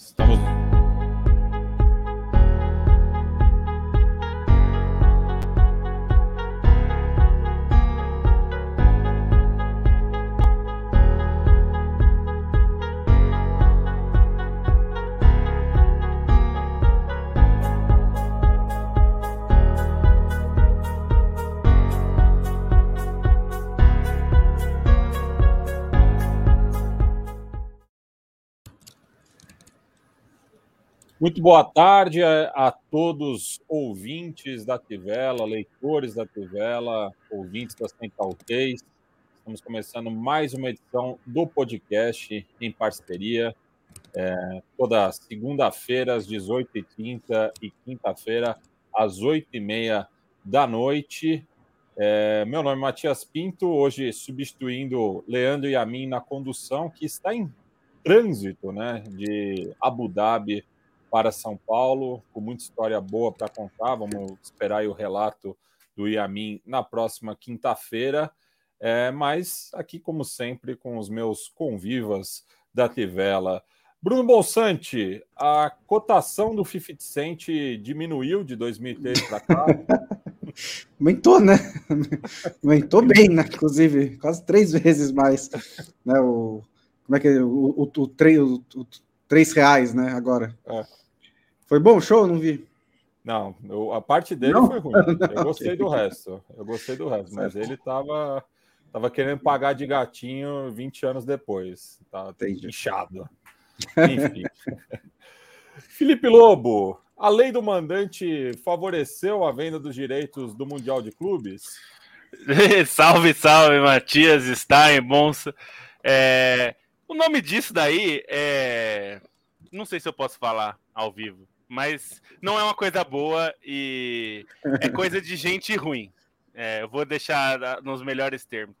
Estamos Muito boa tarde a, a, todos ouvintes da Tivela, leitores da Tivela, ouvintes da Central Case. Estamos começando mais uma edição do podcast em parceria. É, toda segunda-feira às 18h30 e quinta-feira às 8h30 da noite. É, meu nome é Matias Pinto, hoje substituindo Leandro e a mim na condução, que está em trânsito né, de Abu Dhabi para São Paulo, com muita história boa para contar. Vamos esperar o relato do Yamin na próxima quinta-feira. É, mas aqui, como sempre, com os meus convivas da Tivela. Bruno Bolsante, a cotação do 50 Cent diminuiu de 2003 para cá? Aumentou, né? Aumentou bem, né? Inclusive, quase três vezes mais. Né? O, como é que é? O, o, o, o, o, três reais, né? Agora. É. Foi bom o show? Não vi. Não, eu, a parte dele não? foi ruim. Eu gostei do resto. Eu gostei do resto, mas ele tava, tava querendo pagar de gatinho 20 anos depois. Tá inchado. Enfim. Felipe Lobo, a lei do mandante favoreceu a venda dos direitos do Mundial de Clubes? salve, salve, Matias Stein, Monça. É, o nome disso daí é. Não sei se eu posso falar ao vivo mas não é uma coisa boa e é coisa de gente ruim. É, eu vou deixar nos melhores termos.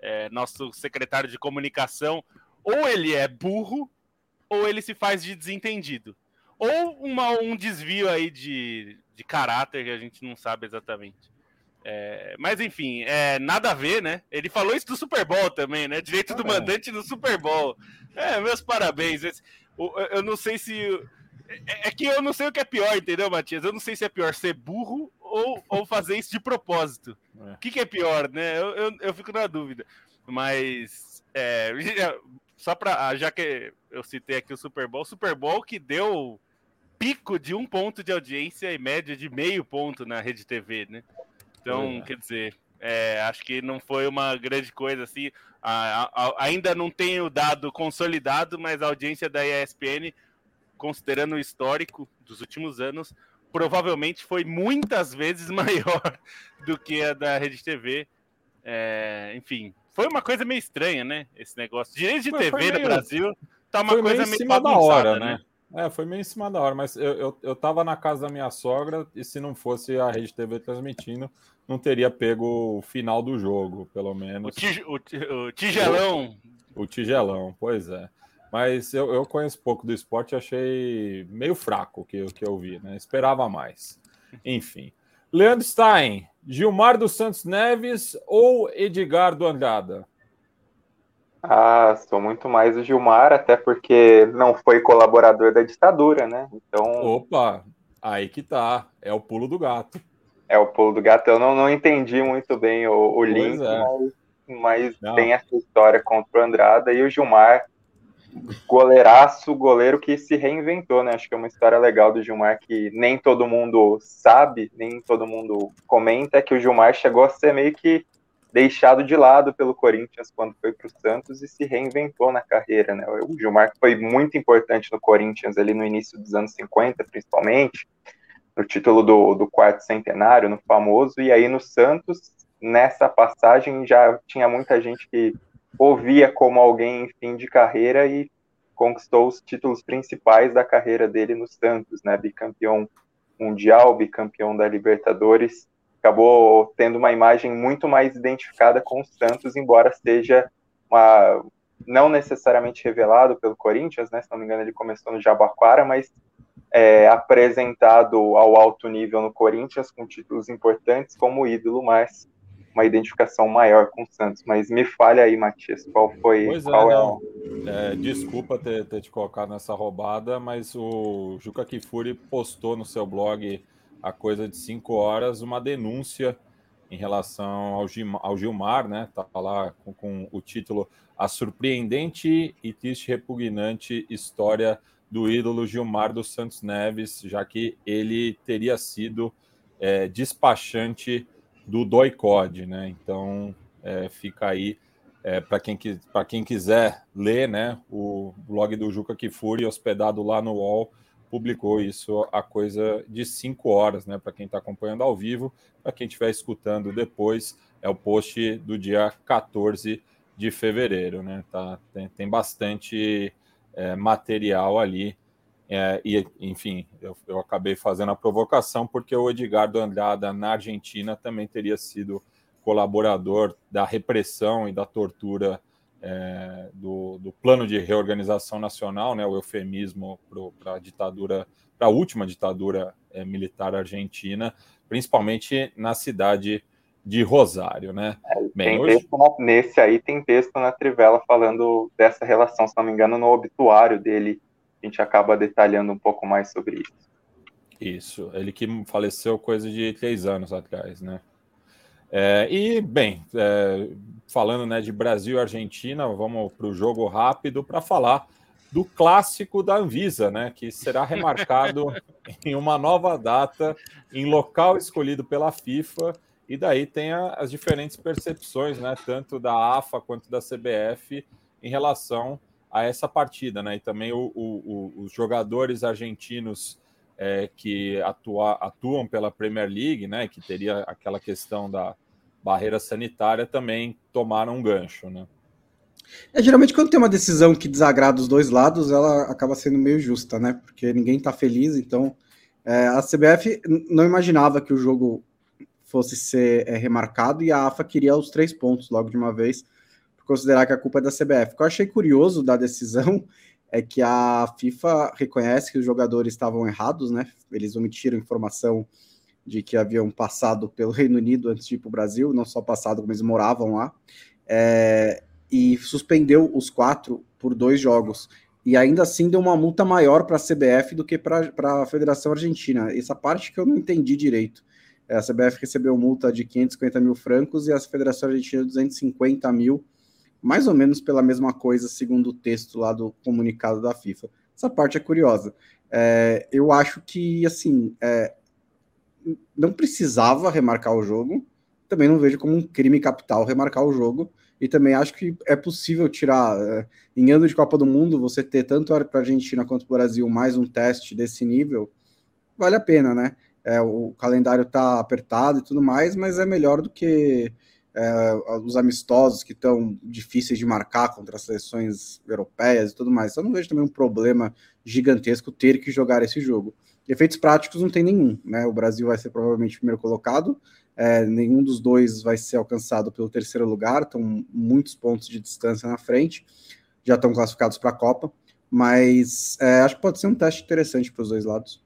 É, nosso secretário de comunicação, ou ele é burro, ou ele se faz de desentendido. Ou uma, um desvio aí de, de caráter que a gente não sabe exatamente. É, mas enfim, é, nada a ver, né? Ele falou isso do Super Bowl também, né? Direito do ah, é. mandante no Super Bowl. É, meus parabéns. Esse, eu não sei se é, é, que eu não sei o que é pior, entendeu, Matias? Eu não sei se é pior ser burro ou, ou fazer isso de propósito. É. O que, que, é pior, né? Eu, eu, eu, fico na dúvida. Mas, é, só para. Ah, já que eu citei aqui o Super Bowl, o Super Bowl que deu pico de um ponto de audiência e média de meio ponto na rede TV, né? Então, é. quer dizer, é, acho que não foi uma grande coisa assim. A, a, ainda não tenho dado consolidado, mas a audiência da ESPN considerando o histórico dos últimos anos, provavelmente foi muitas vezes maior do que a da Rede TV. É, enfim, foi uma coisa meio estranha, né? Esse negócio. Direito de TV meio, no Brasil tá uma coisa meio, meio em cima da hora, né? né? É, foi meio em cima da hora, mas eu, eu, eu tava na casa da minha sogra e se não fosse a Rede TV transmitindo, não teria pego o final do jogo, pelo menos. O, tig, o, o tigelão. O, o tigelão, pois é. Mas eu, eu conheço pouco do esporte e achei meio fraco o que, que eu vi, né? Esperava mais. Enfim. Leandro Stein, Gilmar dos Santos Neves ou Edgar do Andrada? Ah, sou muito mais o Gilmar, até porque não foi colaborador da ditadura, né? Então. Opa, aí que tá. É o pulo do gato. É o pulo do gato. Eu não, não entendi muito bem o, o link, é. mas, mas tem essa história contra o Andrada e o Gilmar goleiraço, goleiro que se reinventou, né? Acho que é uma história legal do Gilmar que nem todo mundo sabe, nem todo mundo comenta, que o Gilmar chegou a ser meio que deixado de lado pelo Corinthians quando foi para o Santos e se reinventou na carreira, né? O Gilmar foi muito importante no Corinthians ali no início dos anos 50, principalmente, no título do, do quarto centenário, no famoso, e aí no Santos, nessa passagem já tinha muita gente que ouvia como alguém em fim de carreira e conquistou os títulos principais da carreira dele no Santos, né? Bicampeão mundial, bicampeão da Libertadores, acabou tendo uma imagem muito mais identificada com o Santos, embora seja uma, não necessariamente revelado pelo Corinthians, né? Se não me engano, ele começou no Jabaquara, mas é, apresentado ao alto nível no Corinthians com títulos importantes como ídolo, mas uma identificação maior com o Santos. Mas me falha aí, Matias, qual foi. Pois é, qual é, não. É, desculpa ter, ter te colocado nessa roubada, mas o Juca Kifuri postou no seu blog há coisa de cinco horas uma denúncia em relação ao, Gilmar, ao Gilmar né? Tá lá com, com o título A Surpreendente e Triste Repugnante História do ídolo Gilmar dos Santos Neves, já que ele teria sido é, despachante do Doicode, né? Então é, fica aí é, para quem, quem quiser ler, né? O blog do Juca Kifuri, hospedado lá no UOL, publicou isso a coisa de cinco horas, né? Para quem está acompanhando ao vivo, para quem estiver escutando depois, é o post do dia 14 de fevereiro, né? Tá, tem, tem bastante é, material ali. É, e, enfim, eu, eu, acabei fazendo a provocação porque o Edgardo Andrada, na Argentina, também teria sido colaborador da repressão e da tortura é, do, do, plano de reorganização nacional, né, o eufemismo para a ditadura, para a última ditadura é, militar argentina, principalmente na cidade de Rosário, né? É, Bem, hoje... na, nesse aí tem texto na Trivela falando dessa relação, se não me engano, no obituário dele, a gente acaba detalhando um pouco mais sobre isso. Isso, ele que faleceu coisa de três anos atrás, né? É, e, bem, é, falando né, de Brasil e Argentina, vamos para o jogo rápido para falar do clássico da Anvisa, né, que será remarcado em uma nova data, em local escolhido pela FIFA, e daí tem a, as diferentes percepções, né, tanto da AFA quanto da CBF, em relação a essa partida, né, e também o, o, o, os jogadores argentinos é, que atua, atuam pela Premier League, né, que teria aquela questão da barreira sanitária também tomaram um gancho, né? É, geralmente quando tem uma decisão que desagrada os dois lados, ela acaba sendo meio justa, né? Porque ninguém tá feliz, então é, a CBF não imaginava que o jogo fosse ser é, remarcado e a AFA queria os três pontos logo de uma vez, considerar que a culpa é da CBF. O que eu achei curioso da decisão é que a FIFA reconhece que os jogadores estavam errados, né? Eles omitiram informação de que haviam passado pelo Reino Unido antes de ir para o Brasil, não só passado, como eles moravam lá, é, e suspendeu os quatro por dois jogos. E ainda assim deu uma multa maior para a CBF do que para a Federação Argentina. Essa parte que eu não entendi direito. É, a CBF recebeu multa de 550 mil francos e a Federação Argentina 250 mil, mais ou menos pela mesma coisa, segundo o texto lá do comunicado da FIFA. Essa parte é curiosa. É, eu acho que, assim, é, não precisava remarcar o jogo. Também não vejo como um crime capital remarcar o jogo. E também acho que é possível tirar, é, em ano de Copa do Mundo, você ter tanto para a Argentina quanto para o Brasil mais um teste desse nível, vale a pena, né? É, o calendário está apertado e tudo mais, mas é melhor do que é, os amistosos que estão difíceis de marcar contra as seleções europeias e tudo mais. Então, eu não vejo também um problema gigantesco ter que jogar esse jogo. Efeitos práticos não tem nenhum, né? O Brasil vai ser provavelmente primeiro colocado, é, nenhum dos dois vai ser alcançado pelo terceiro lugar, estão muitos pontos de distância na frente, já estão classificados para a Copa, mas é, acho que pode ser um teste interessante para os dois lados.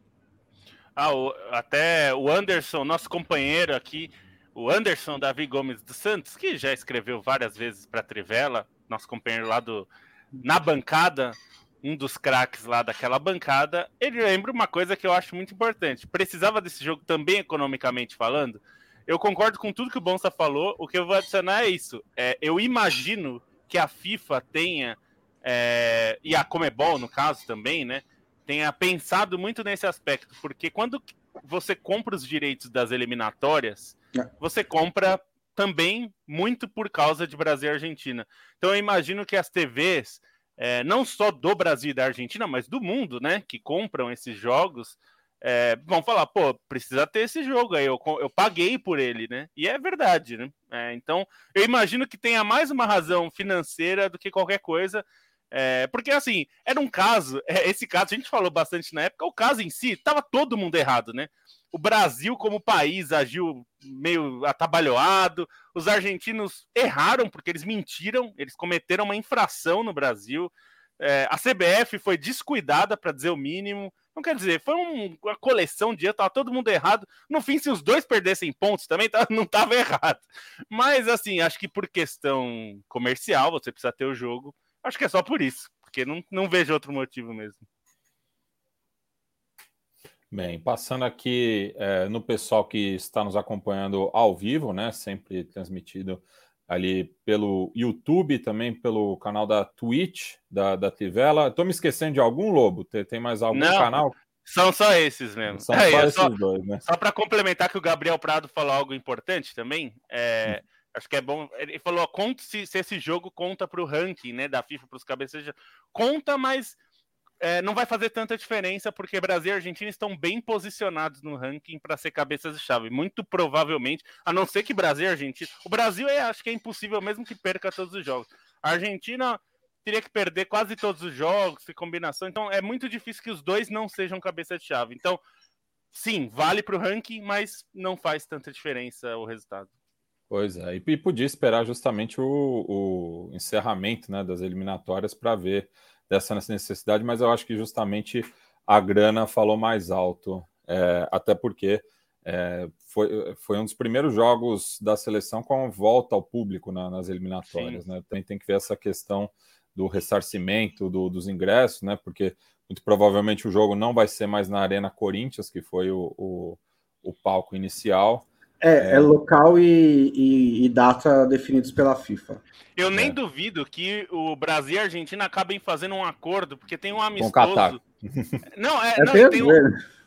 Ah, o, até o Anderson, nosso companheiro aqui, o Anderson Davi Gomes dos Santos, que já escreveu várias vezes para a Trivela, nosso companheiro lá do na bancada, um dos craques lá daquela bancada, ele lembra uma coisa que eu acho muito importante. Precisava desse jogo também economicamente falando? Eu concordo com tudo que o Bonsa falou. O que eu vou adicionar é isso. É, eu imagino que a FIFA tenha, é, e a Comebol, no caso, também, né? Tenha pensado muito nesse aspecto. Porque quando você compra os direitos das eliminatórias, é. você compra também muito por causa de Brasil e Argentina. Então eu imagino que as TVs é, não só do Brasil e da Argentina, mas do mundo, né, que compram esses jogos, é, vão falar, pô, precisa ter esse jogo aí, eu, eu paguei por ele, né? E é verdade, né? É, então, eu imagino que tenha mais uma razão financeira do que qualquer coisa, é, porque assim, era um caso, é, esse caso a gente falou bastante na época, o caso em si, tava todo mundo errado, né? O Brasil, como país, agiu meio atabalhoado. Os argentinos erraram porque eles mentiram, eles cometeram uma infração no Brasil. É, a CBF foi descuidada, para dizer o mínimo. Então, quer dizer, foi um, uma coleção de erros, tava todo mundo errado. No fim, se os dois perdessem pontos também, tá, não tava errado. Mas, assim, acho que por questão comercial, você precisa ter o jogo. Acho que é só por isso, porque não, não vejo outro motivo mesmo. Bem, passando aqui é, no pessoal que está nos acompanhando ao vivo, né? Sempre transmitido ali pelo YouTube, também pelo canal da Twitch da, da Tivela. Estou me esquecendo de algum, Lobo? Tem, tem mais algum Não, canal? São só esses mesmo. São é, só esses só, dois, né? Só para complementar que o Gabriel Prado falou algo importante também, é. Acho que é bom. Ele falou: conta se, se esse jogo conta para o ranking né, da FIFA, para os cabeças. Conta, mas é, não vai fazer tanta diferença porque Brasil e Argentina estão bem posicionados no ranking para ser cabeças de chave. Muito provavelmente, a não ser que Brasil e Argentina. O Brasil é, acho que é impossível mesmo que perca todos os jogos. A Argentina teria que perder quase todos os jogos e combinação. Então é muito difícil que os dois não sejam cabeça de chave. Então, sim, vale para o ranking, mas não faz tanta diferença o resultado. Pois é, e podia esperar justamente o, o encerramento né, das eliminatórias para ver dessa necessidade, mas eu acho que justamente a grana falou mais alto, é, até porque é, foi, foi um dos primeiros jogos da seleção com volta ao público na, nas eliminatórias, Sim. né? Tem, tem que ver essa questão do ressarcimento do, dos ingressos, né? Porque muito provavelmente o jogo não vai ser mais na Arena Corinthians, que foi o, o, o palco inicial. É, é, é local e, e, e, data definidos pela FIFA. Eu nem é. duvido que o Brasil e a Argentina acabem fazendo um acordo, porque tem um amistoso. Com Qatar. Não, é, é não, tem um,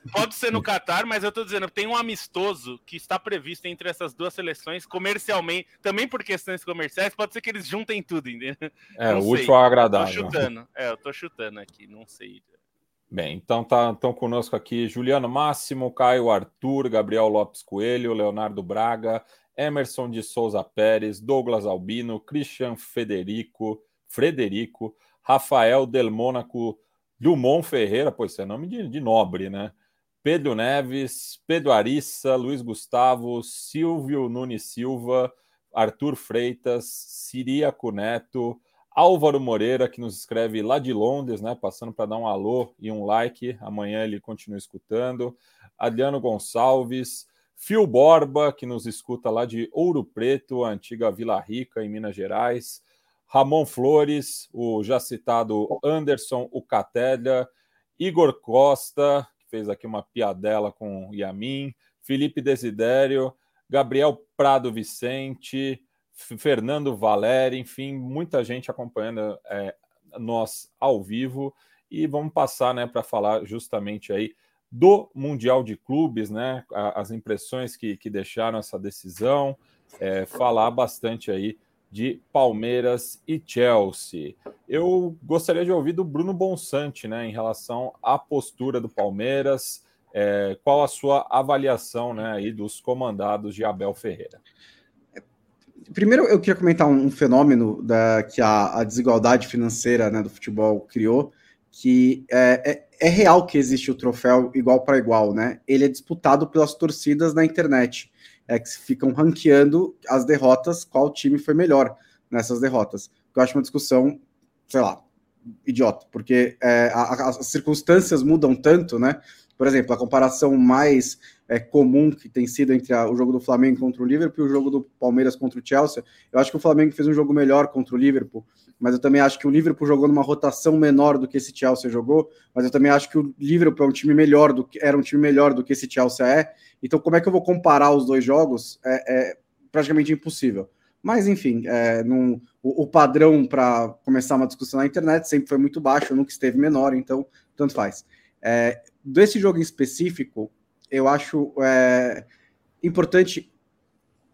pode ser no Catar, mas eu tô dizendo, tem um amistoso que está previsto entre essas duas seleções comercialmente, também por questões comerciais, pode ser que eles juntem tudo, entendeu? É, o último agradável. Tô chutando, é, eu tô chutando aqui, não sei. Bem, então tá, estão conosco aqui Juliano Máximo, Caio Arthur, Gabriel Lopes Coelho, Leonardo Braga, Emerson de Souza Pérez, Douglas Albino, Christian Federico, Frederico, Rafael Del Mônaco, Dumont Ferreira, pois é nome de, de nobre, né? Pedro Neves, Pedro Arissa, Luiz Gustavo, Silvio Nunes Silva, Arthur Freitas, Siria Neto, Álvaro Moreira, que nos escreve lá de Londres, né? Passando para dar um alô e um like. Amanhã ele continua escutando. Adriano Gonçalves, Phil Borba, que nos escuta lá de Ouro Preto, a antiga Vila Rica, em Minas Gerais. Ramon Flores, o já citado Anderson Ucatelha, Igor Costa, que fez aqui uma piadela com Yamin, Felipe Desidério, Gabriel Prado Vicente, Fernando Valério, enfim, muita gente acompanhando é, nós ao vivo e vamos passar, né, para falar justamente aí do Mundial de Clubes, né, as impressões que, que deixaram essa decisão, é, falar bastante aí de Palmeiras e Chelsea. Eu gostaria de ouvir do Bruno Bonsante, né, em relação à postura do Palmeiras, é, qual a sua avaliação, né, aí dos comandados de Abel Ferreira. Primeiro, eu queria comentar um, fenômeno da, que a, a desigualdade financeira né, do futebol criou, que é, é, é, real que existe o troféu igual para igual, né? Ele é disputado pelas torcidas na internet, é, que ficam ranqueando as derrotas, qual time foi melhor nessas derrotas. Eu acho uma discussão, sei lá, idiota, porque é, a, as circunstâncias mudam tanto, né? Por exemplo, a comparação mais é, comum que tem sido entre a, o jogo do Flamengo contra o Liverpool e o jogo do Palmeiras contra o Chelsea. Eu acho que o Flamengo fez um jogo melhor contra o Liverpool, mas eu também acho que o Liverpool jogou numa rotação menor do que esse Chelsea jogou, mas eu também acho que o Liverpool é um time melhor do que era um time melhor do que esse Chelsea é. Então, como é que eu vou comparar os dois jogos? É, é praticamente impossível. Mas, enfim, é, num, o, o padrão para começar uma discussão na internet sempre foi muito baixo, nunca esteve menor, então tanto faz. É, desse jogo em específico, eu acho é, importante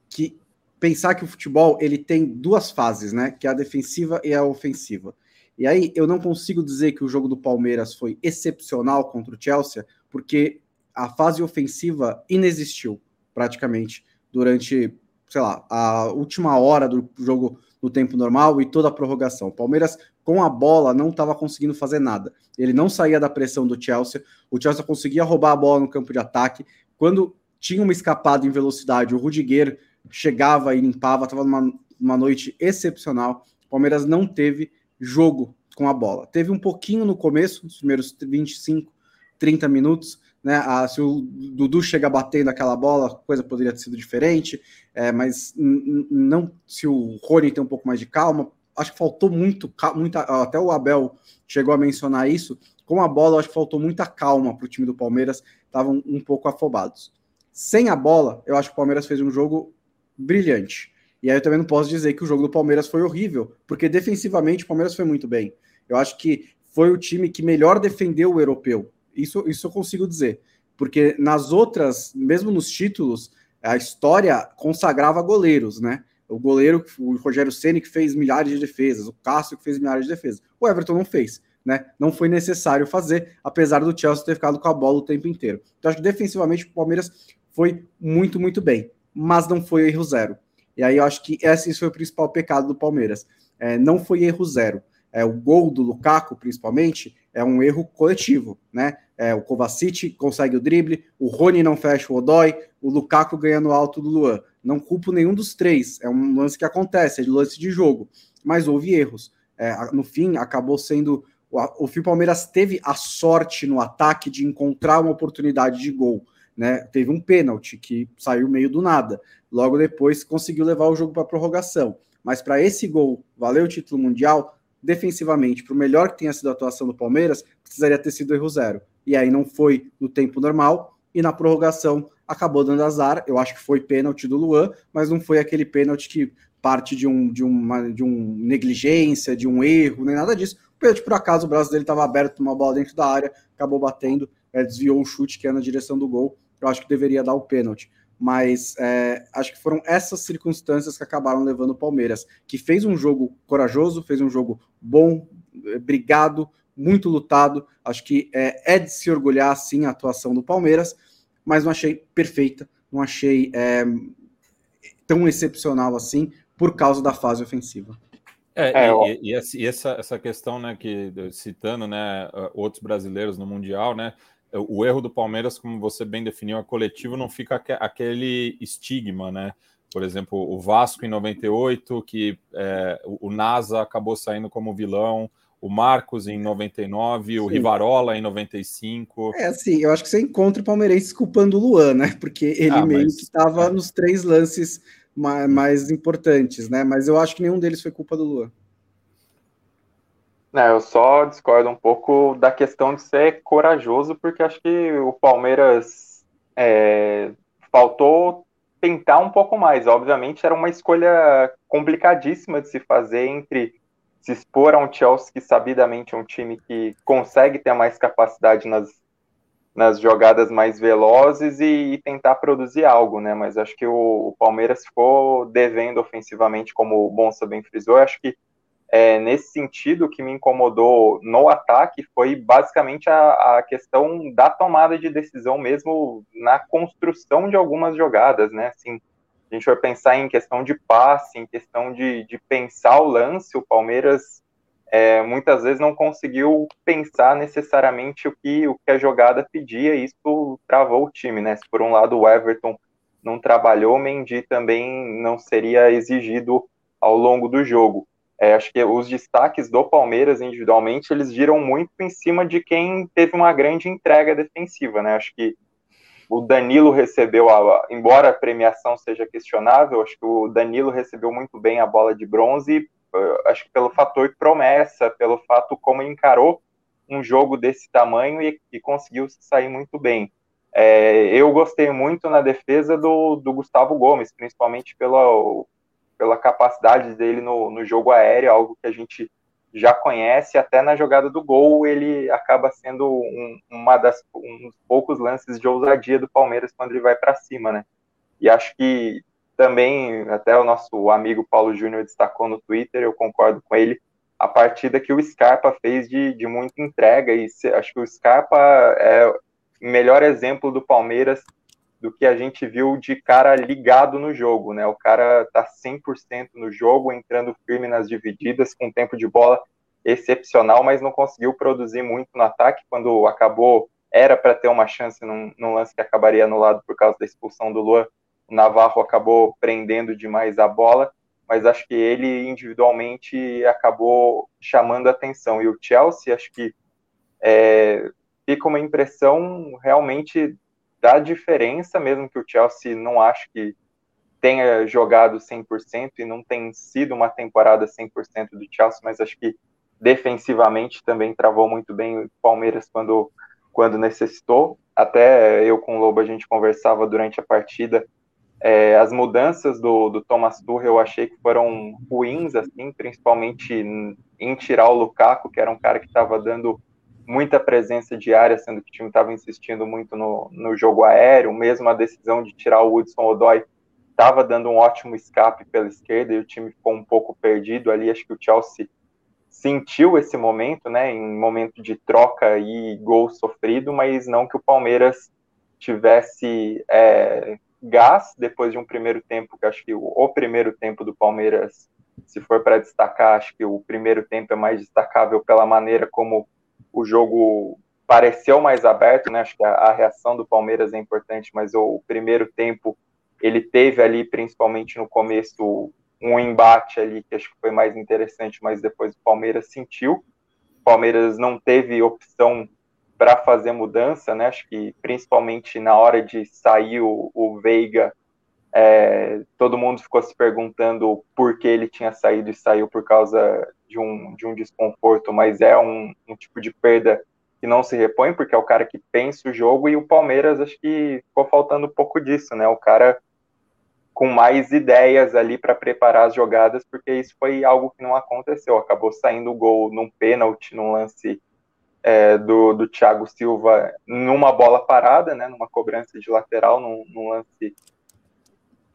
que pensar que o futebol ele tem duas fases, né? Que é a defensiva e a ofensiva. E aí eu não consigo dizer que o jogo do Palmeiras foi excepcional contra o Chelsea, porque a fase ofensiva inexistiu praticamente durante, sei lá, a última hora do jogo no tempo normal e toda a prorrogação. O Palmeiras, com a bola, não estava conseguindo fazer nada. Ele não saía da pressão do Chelsea, o Chelsea conseguia roubar a bola no campo de ataque. Quando tinha uma escapada em velocidade, o Rudiger chegava e limpava, estava numa, numa noite excepcional. O Palmeiras não teve jogo com a bola. Teve um pouquinho no começo, nos primeiros 25 30 minutos. Né? Ah, se o Dudu chega batendo aquela bola, a coisa poderia ter sido diferente, é, mas não se o Rony tem um pouco mais de calma. Acho que faltou muito, muita, até o Abel chegou a mencionar isso. Com a bola, acho que faltou muita calma para o time do Palmeiras, estavam um pouco afobados. Sem a bola, eu acho que o Palmeiras fez um jogo brilhante. E aí eu também não posso dizer que o jogo do Palmeiras foi horrível, porque defensivamente o Palmeiras foi muito bem. Eu acho que foi o time que melhor defendeu o europeu. Isso, isso eu consigo dizer. Porque nas outras, mesmo nos títulos, a história consagrava goleiros, né? O goleiro, o Rogério Ceni que fez milhares de defesas, o Cássio que fez milhares de defesas. O Everton não fez, né? Não foi necessário fazer, apesar do Chelsea ter ficado com a bola o tempo inteiro. Então acho que defensivamente o Palmeiras foi muito, muito bem, mas não foi erro zero. E aí eu acho que esse foi o principal pecado do Palmeiras. É, não foi erro zero. É, o gol do Lukaku, principalmente, é um erro coletivo, né? É, o Kovacic consegue o drible, o Rony não fecha o Odói, o Lukaku ganha no alto do Luan. Não culpo nenhum dos três, é um lance que acontece, é de lance de jogo, mas houve erros. É, no fim, acabou sendo. O, o Fio Palmeiras teve a sorte no ataque de encontrar uma oportunidade de gol. Né? Teve um pênalti que saiu meio do nada. Logo depois conseguiu levar o jogo para prorrogação. Mas para esse gol valer o título mundial, defensivamente, para o melhor que tenha sido a atuação do Palmeiras, precisaria ter sido erro zero. E aí não foi no tempo normal, e na prorrogação acabou dando azar. Eu acho que foi pênalti do Luan, mas não foi aquele pênalti que parte de um de uma de um negligência, de um erro, nem nada disso. O pênalti, por acaso, o braço dele estava aberto, uma bola dentro da área, acabou batendo, é, desviou o chute que é na direção do gol eu acho que deveria dar o pênalti. Mas é, acho que foram essas circunstâncias que acabaram levando o Palmeiras, que fez um jogo corajoso, fez um jogo bom, é, brigado, muito lutado. Acho que é, é de se orgulhar, sim, a atuação do Palmeiras, mas não achei perfeita, não achei é, tão excepcional assim, por causa da fase ofensiva. É, é e, e, e, essa, essa questão, né, que citando, né, outros brasileiros no Mundial, né, o erro do Palmeiras, como você bem definiu, a coletivo não fica aquele estigma, né? Por exemplo, o Vasco em 98, que é, o NASA acabou saindo como vilão, o Marcos em 99, Sim. o Rivarola em 95. É assim, eu acho que você encontra o palmeirense culpando o Luan, né? Porque ele ah, meio mas... que estava é. nos três lances mais, mais importantes, né? Mas eu acho que nenhum deles foi culpa do Luan. É, eu só discordo um pouco da questão de ser corajoso, porque acho que o Palmeiras é, faltou tentar um pouco mais. Obviamente, era uma escolha complicadíssima de se fazer entre se expor a um Chelsea que sabidamente é um time que consegue ter mais capacidade nas, nas jogadas mais velozes e, e tentar produzir algo, né? Mas acho que o, o Palmeiras ficou devendo ofensivamente, como o Bonsa bem frisou. Acho que é, nesse sentido, o que me incomodou no ataque foi basicamente a, a, questão da tomada de decisão mesmo na construção de algumas jogadas, né? Assim, a gente vai pensar em questão de passe, em questão de, de pensar o lance, o Palmeiras é, muitas vezes não conseguiu pensar necessariamente o que, o que a jogada pedia, e isso travou o time, né? Se por um lado o Everton não trabalhou, Mendy também não seria exigido ao longo do jogo. É, acho que os destaques do Palmeiras individualmente eles giram muito em cima de quem teve uma grande entrega defensiva, né? Acho que o Danilo recebeu, a, embora a premiação seja questionável, acho que o Danilo recebeu muito bem a bola de bronze, eh, acho que pelo fator promessa, pelo fato como encarou um jogo desse tamanho e, e conseguiu sair muito bem. É, eu gostei muito na defesa do, do Gustavo Gomes, principalmente pelo, pela capacidade dele no, no jogo aéreo, algo que a gente já conhece, até na jogada do gol ele acaba sendo um, uma das, um dos poucos lances de ousadia do Palmeiras quando ele vai para cima, né? E acho que também, até o nosso amigo Paulo Júnior destacou no Twitter, eu concordo com ele, a partida que o Scarpa fez de, de muita entrega, e se, acho que o Scarpa é o melhor exemplo do Palmeiras do que a gente viu de cara ligado no jogo, né? O cara tá 100% no jogo, entrando firme nas divididas, com tempo de bola excepcional, mas não conseguiu produzir muito no ataque. Quando acabou, era para ter uma chance num, num, lance que acabaria anulado por causa da expulsão do Luan, o Navarro acabou prendendo demais a bola, mas acho que ele individualmente acabou chamando atenção, e o Chelsea, acho que é, fica uma impressão realmente da diferença, mesmo que o Chelsea não acho que tenha jogado 100% e não tem sido uma temporada 100% do Chelsea, mas acho que defensivamente também travou muito bem o Palmeiras quando, quando necessitou. Até eu com o Lobo a gente conversava durante a partida. É, as mudanças do, do Thomas Tuchel eu achei que foram ruins, assim, principalmente em tirar o Lukaku, que era um cara que estava dando muita presença diária, sendo que o time estava insistindo muito no, no jogo aéreo, mesmo a decisão de tirar o Hudson Odoi estava dando um ótimo escape pela esquerda e o time ficou um pouco perdido ali, acho que o Chelsea sentiu esse momento, né, em momento de troca e gol sofrido, mas não que o Palmeiras tivesse é, gás depois de um primeiro tempo, que acho que o, o primeiro tempo do Palmeiras, se for para destacar, acho que o primeiro tempo é mais destacável pela maneira como o jogo pareceu mais aberto, né? Acho que a, a reação do Palmeiras é importante, mas o, o primeiro tempo ele teve ali, principalmente no começo, um embate ali que acho que foi mais interessante, mas depois o Palmeiras sentiu. O Palmeiras não teve opção para fazer mudança, né? Acho que principalmente na hora de sair o, o Veiga, é, todo mundo ficou se perguntando por que ele tinha saído e saiu por causa de um, de um desconforto, mas é um, um tipo de perda que não se repõe, porque é o cara que pensa o jogo, e o Palmeiras acho que ficou faltando um pouco disso, né? O cara com mais ideias ali para preparar as jogadas, porque isso foi algo que não aconteceu. Acabou saindo o gol num pênalti, num lance é, do, do Thiago Silva, numa bola parada, né, numa cobrança de lateral, num, num lance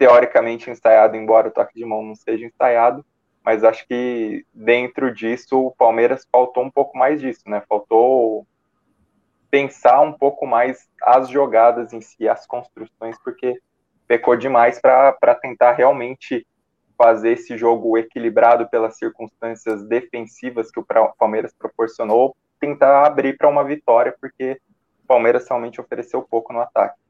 teoricamente ensaiado, embora o toque de mão não seja ensaiado, mas acho que dentro disso o Palmeiras faltou um pouco mais disso, né? Faltou pensar um pouco mais as jogadas em si, as construções, porque pecou demais para tentar realmente fazer esse jogo equilibrado pelas circunstâncias defensivas que o Palmeiras proporcionou, tentar abrir para uma vitória, porque o Palmeiras realmente ofereceu pouco no ataque.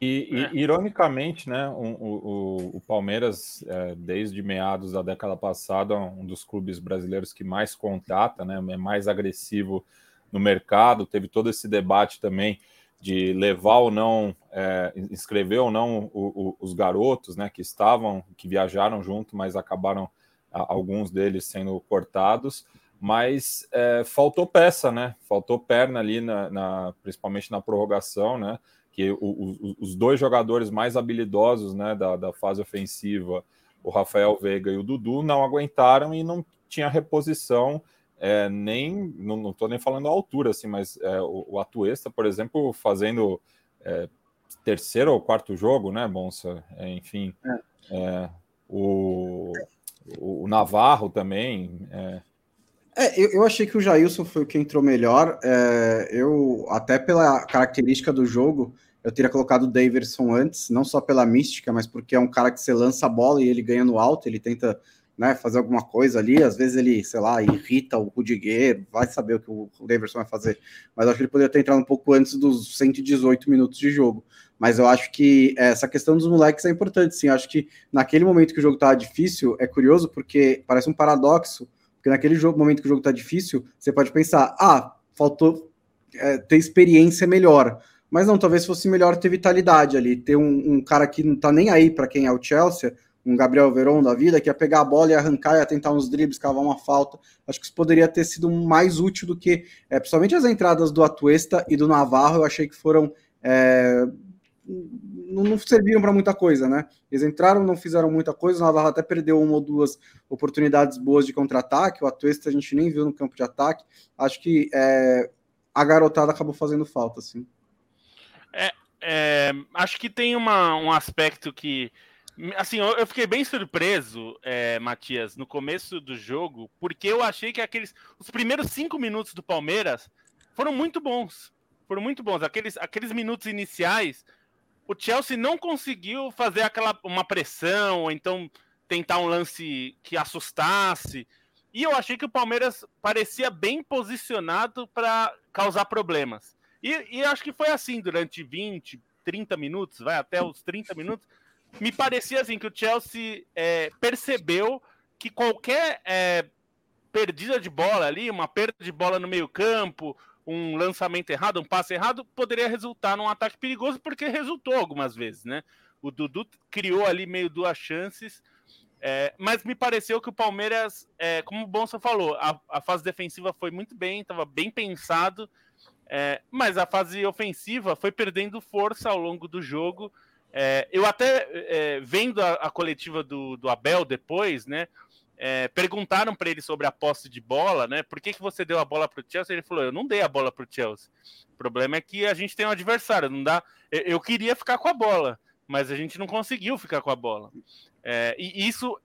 E, e é. ironicamente, né, o, o, o Palmeiras, é, desde meados da década passada, um dos clubes brasileiros que mais contrata, né, é mais agressivo no mercado, teve todo esse debate também de levar ou não, é, inscrever ou não o, o, os garotos, né, que estavam, que viajaram junto, mas acabaram a, alguns deles sendo cortados, mas é, faltou peça, né, faltou perna ali, na, na principalmente na prorrogação, né, que o, os dois jogadores mais habilidosos, né, da, da fase ofensiva, o Rafael Veiga e o Dudu, não aguentaram e não tinha reposição é, nem não estou nem falando a altura, assim, mas é, o, o Atuesta, por exemplo, fazendo é, terceiro ou quarto jogo, né, Bonsa? É, enfim, é. É, o, o, Navarro também. É. eu, eu, achei que o Jailson foi o que entrou melhor. eu, até pela característica do jogo, eu teria colocado o Daverson antes, não só pela mística, mas porque é um cara que você lança a bola e ele ganha no alto, ele tenta né, fazer alguma coisa ali, às vezes ele, sei lá, irrita o Rudiger, vai saber o que o Davidson vai fazer, mas acho que ele poderia ter entrado um pouco antes dos 118 minutos de jogo, mas eu acho que essa questão dos moleques é importante, sim, eu acho que naquele momento que o jogo estava difícil, é curioso porque parece um paradoxo, porque naquele jogo, momento que o jogo está difícil, você pode pensar, ah, faltou é, ter experiência melhor, mas não, talvez fosse melhor ter vitalidade ali, ter um, um cara que não tá nem aí para quem é o Chelsea, um Gabriel Veron da vida, que ia pegar a bola e arrancar, ia tentar uns dribles, cavar uma falta. Acho que isso poderia ter sido mais útil do que, é, principalmente as entradas do Atuesta e do Navarro, eu achei que foram. É, não, não, serviram para muita coisa, né? Eles entraram, não fizeram muita coisa. O Navarro até perdeu uma ou duas oportunidades boas de contra-ataque. O Atuesta a gente nem viu no campo de ataque. Acho que é, a garotada acabou fazendo falta, assim. É, é, acho que tem uma, um aspecto que Assim, eu, fiquei bem surpreso, é, Matias, no começo do jogo, porque eu achei que aqueles. Os primeiros cinco minutos do Palmeiras foram muito bons. Foram muito bons. Aqueles, aqueles minutos iniciais, o Chelsea não conseguiu fazer aquela uma pressão, ou então tentar um lance que assustasse. E eu achei que o Palmeiras parecia bem posicionado para causar problemas. E, e acho que foi assim durante 20, 30 minutos, vai até os 30 minutos me parecia assim que o Chelsea é, percebeu que qualquer é, perdida de bola ali, uma perda de bola no meio campo, um lançamento errado, um passe errado, poderia resultar num ataque perigoso, porque resultou algumas vezes, né? O Dudu criou ali meio duas chances, é, mas me pareceu que o Palmeiras, é, como o Bonsa falou, a, a, fase defensiva foi muito bem, estava bem pensado, é, mas a fase ofensiva foi perdendo força ao longo do jogo. É, eu até é, vendo a, a coletiva do, do, Abel depois, né? É, perguntaram para ele sobre a posse de bola, né? Por que, que você deu a bola para o Chelsea? Ele falou: Eu não dei a bola para o Chelsea. O problema é que a gente tem um adversário, não dá. Eu, eu queria ficar com a bola, mas a gente não conseguiu ficar com a bola. É, e isso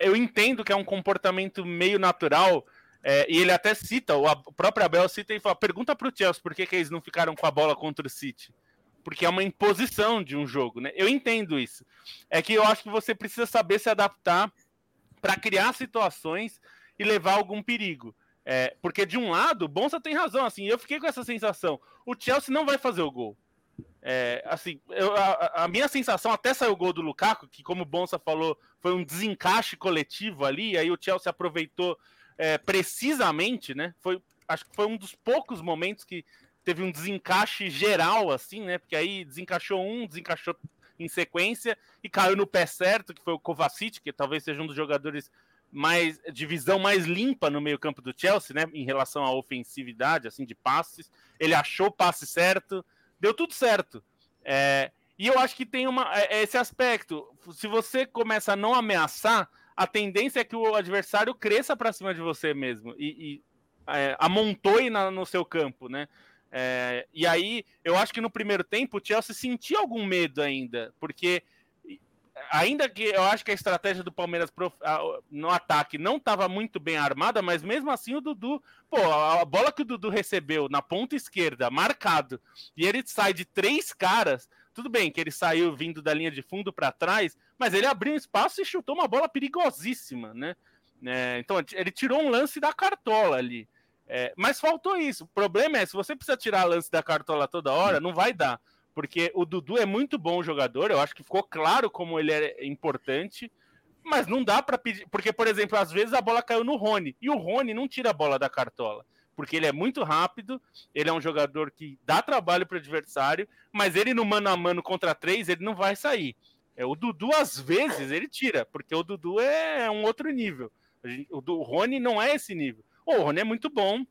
eu entendo que é um comportamento meio natural. É, e ele até cita, o, próprio Abel cita e fala: pergunta para o Chelsea por que, que eles não ficaram com a bola contra o City porque é uma imposição de um jogo, né? Eu entendo isso. É que eu acho que você precisa saber se adaptar para criar situações e levar algum perigo. É, porque de um lado, o Bonsa tem razão, assim, eu fiquei com essa sensação. O Chelsea não vai fazer o gol. É, assim, eu, a, a, minha sensação até saiu o gol do Lukaku, que como o Bonsa falou, foi um desencaixe coletivo ali, aí o Chelsea aproveitou é, precisamente, né? Foi, acho que foi um dos poucos momentos que teve um desencaixe geral, assim, né? Porque aí desencaixou um, desencaixou em sequência e caiu no pé certo, que foi o Kovacic, que talvez seja um dos jogadores mais de visão mais limpa no meio-campo do Chelsea, né? Em relação à ofensividade, assim, de passes. Ele achou o passe certo, deu tudo certo. É, e eu acho que tem uma, é, esse aspecto. Se você começa a não ameaçar, a tendência é que o adversário cresça para cima de você mesmo e, e é, amontoe na, no seu campo, né? É, e aí, eu acho que no primeiro tempo o Chelsea sentia algum medo ainda, porque ainda que eu acho que a estratégia do Palmeiras no ataque não estava muito bem armada, mas mesmo assim o Dudu, pô, a bola que o Dudu recebeu na ponta esquerda, marcado, e ele sai de três caras, tudo bem que ele saiu vindo da linha de fundo para trás, mas ele abriu espaço e chutou uma bola perigosíssima, né? É, então ele tirou um lance da cartola ali. É, mas faltou isso. O problema é, se você precisa tirar lance da cartola toda hora, não vai dar. Porque o Dudu é muito bom jogador, eu acho que ficou claro como ele é importante, mas não dá para pedir. Porque, por exemplo, às vezes a bola caiu no Rony, e o Rony não tira a bola da cartola. Porque ele é muito rápido, ele é um jogador que dá trabalho para o adversário, mas ele no mano a mano contra três, ele não vai sair. É, o Dudu, às vezes, ele tira, porque o Dudu é um outro nível. O Rony não é esse nível. O Rony é muito bom.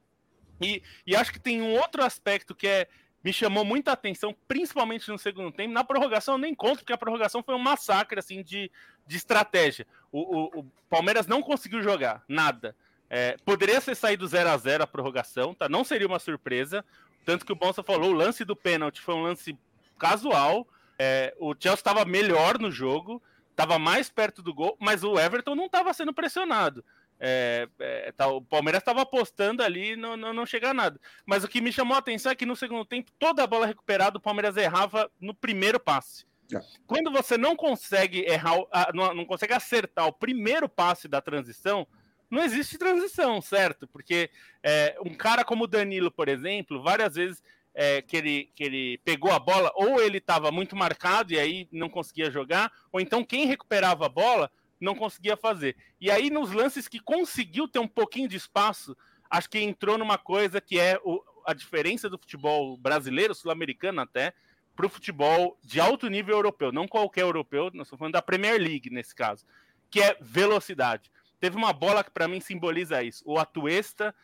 E, e acho que tem um outro aspecto que é me chamou muita atenção, principalmente no segundo tempo. Na prorrogação eu nem conto, porque a prorrogação foi um massacre assim de, de estratégia. O, o, o Palmeiras não conseguiu jogar nada. É, poderia ser saído 0 a 0 a prorrogação, tá? Não seria uma surpresa. Tanto que o Bonsa falou, o lance do pênalti foi um lance casual. É, o Chelsea estava melhor no jogo, estava mais perto do gol, mas o Everton não estava sendo pressionado. É, é, tá, o Palmeiras estava apostando ali não, não, não chegar a nada. Mas o que me chamou a atenção é que no segundo tempo, toda a bola recuperada, o Palmeiras errava no primeiro passe. É. Quando você não consegue errar, não, consegue acertar o primeiro passe da transição, não existe transição, certo? Porque é, um cara como o Danilo, por exemplo, várias vezes é, que, ele, que ele pegou a bola, ou ele estava muito marcado e aí não conseguia jogar, ou então quem recuperava a bola não conseguia fazer. E aí, nos lances que conseguiu ter um pouquinho de espaço, acho que entrou numa coisa que é o, a diferença do futebol brasileiro, sul-americano até, para o futebol de alto nível europeu, não qualquer europeu, nós estamos falando da Premier League nesse caso, que é velocidade. Teve uma bola que para mim simboliza isso. O Atuesta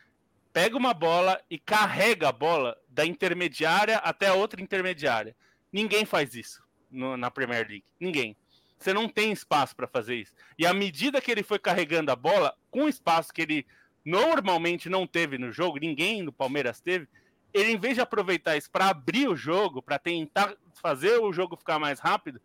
pega uma bola e carrega a bola da intermediária até a outra intermediária. Ninguém faz isso no, na Premier League. Ninguém. Você não tem espaço para fazer isso. E à medida que ele foi carregando a bola, com espaço que ele normalmente não teve no jogo, ninguém no Palmeiras teve, ele em vez de aproveitar isso para abrir o jogo, para tentar fazer o jogo ficar mais rápido,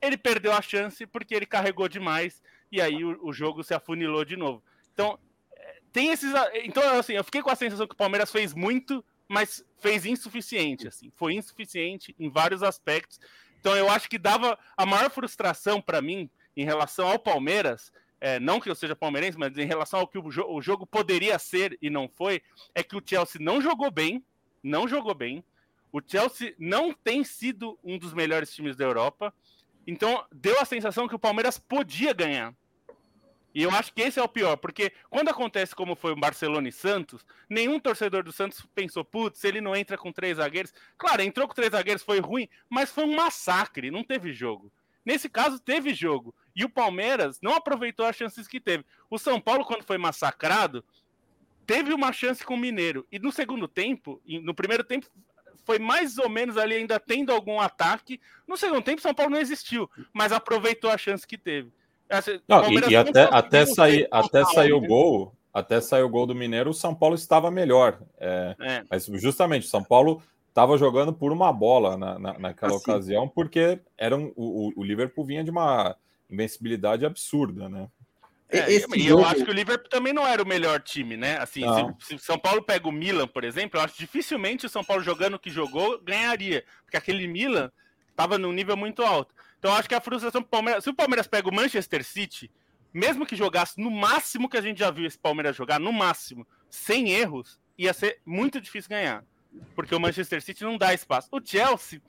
ele perdeu a chance porque ele carregou demais e aí o, o jogo se afunilou de novo. Então, é, tem esses. Então, assim, eu fiquei com a sensação que o Palmeiras fez muito, mas fez insuficiente. Assim, foi insuficiente em vários aspectos. Então eu acho que dava a maior frustração para mim em relação ao Palmeiras, é, não que eu seja palmeirense, mas em relação ao que o, jo o, jogo poderia ser e não foi, é que o Chelsea não jogou bem, não jogou bem. O Chelsea não tem sido um dos melhores times da Europa. Então deu a sensação que o Palmeiras podia ganhar. E eu acho que esse é o pior, porque quando acontece como foi o Barcelona e Santos, nenhum torcedor do Santos pensou, putz, ele não entra com três zagueiros. Claro, entrou com três zagueiros, foi ruim, mas foi um massacre, não teve jogo. Nesse caso, teve jogo. E o Palmeiras não aproveitou as chances que teve. O São Paulo, quando foi massacrado, teve uma chance com o Mineiro. E no segundo tempo, no primeiro tempo, foi mais ou menos ali ainda tendo algum ataque. No segundo tempo, São Paulo não existiu, mas aproveitou a chance que teve. Não, e, e até, até sair, até sair o gol, até sair o gol do Mineiro, o São Paulo estava melhor. É, é. Mas justamente, o São Paulo estava jogando por uma bola na, na naquela assim. ocasião, porque era um, o, o Liverpool vinha de uma invencibilidade absurda, né? É, e jogo... eu acho que o Liverpool também não era o melhor time, né? Assim, se, se São Paulo pega o Milan, por exemplo, eu acho dificilmente o São Paulo jogando o que jogou ganharia, porque aquele Milan estava num nível muito alto. Então acho que a frustração do Palmeiras, se o Palmeiras pega o Manchester City, mesmo que jogasse no máximo que a gente já viu esse Palmeiras jogar, no máximo, sem erros, ia ser muito difícil ganhar. Porque o Manchester City não dá espaço. O Chelsea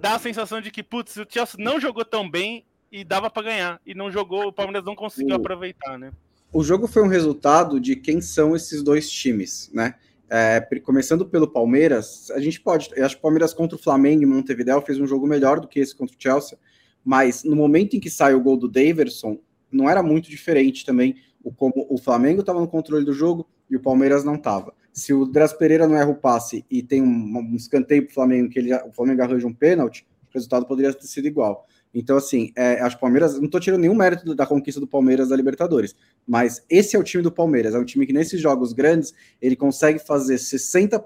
dá a sensação de que, putz, o Chelsea não jogou tão bem e dava para ganhar. E não jogou, o Palmeiras não conseguiu aproveitar, né? O jogo foi um resultado de quem são esses dois times, né? É, começando pelo Palmeiras, a gente pode. Eu acho que o Palmeiras contra o Flamengo em Montevideo fez um jogo melhor do que esse contra o Chelsea mas no momento em que sai o gol do Daverson, não era muito diferente também o como o Flamengo estava no controle do jogo e o Palmeiras não estava. Se o Dras Pereira não erra o passe e tem um, um escanteio para o Flamengo, que ele, o Flamengo arranja um pênalti, o resultado poderia ter sido igual. Então, assim, é, acho que o Palmeiras, não estou tirando nenhum mérito da conquista do Palmeiras da Libertadores, mas esse é o time do Palmeiras, é um time que nesses jogos grandes ele consegue fazer 60%,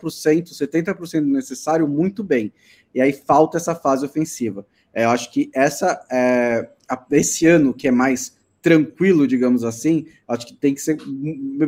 70% do necessário muito bem. E aí falta essa fase ofensiva. É, eu acho que essa é, esse ano que é mais tranquilo, digamos assim, acho que tem que ser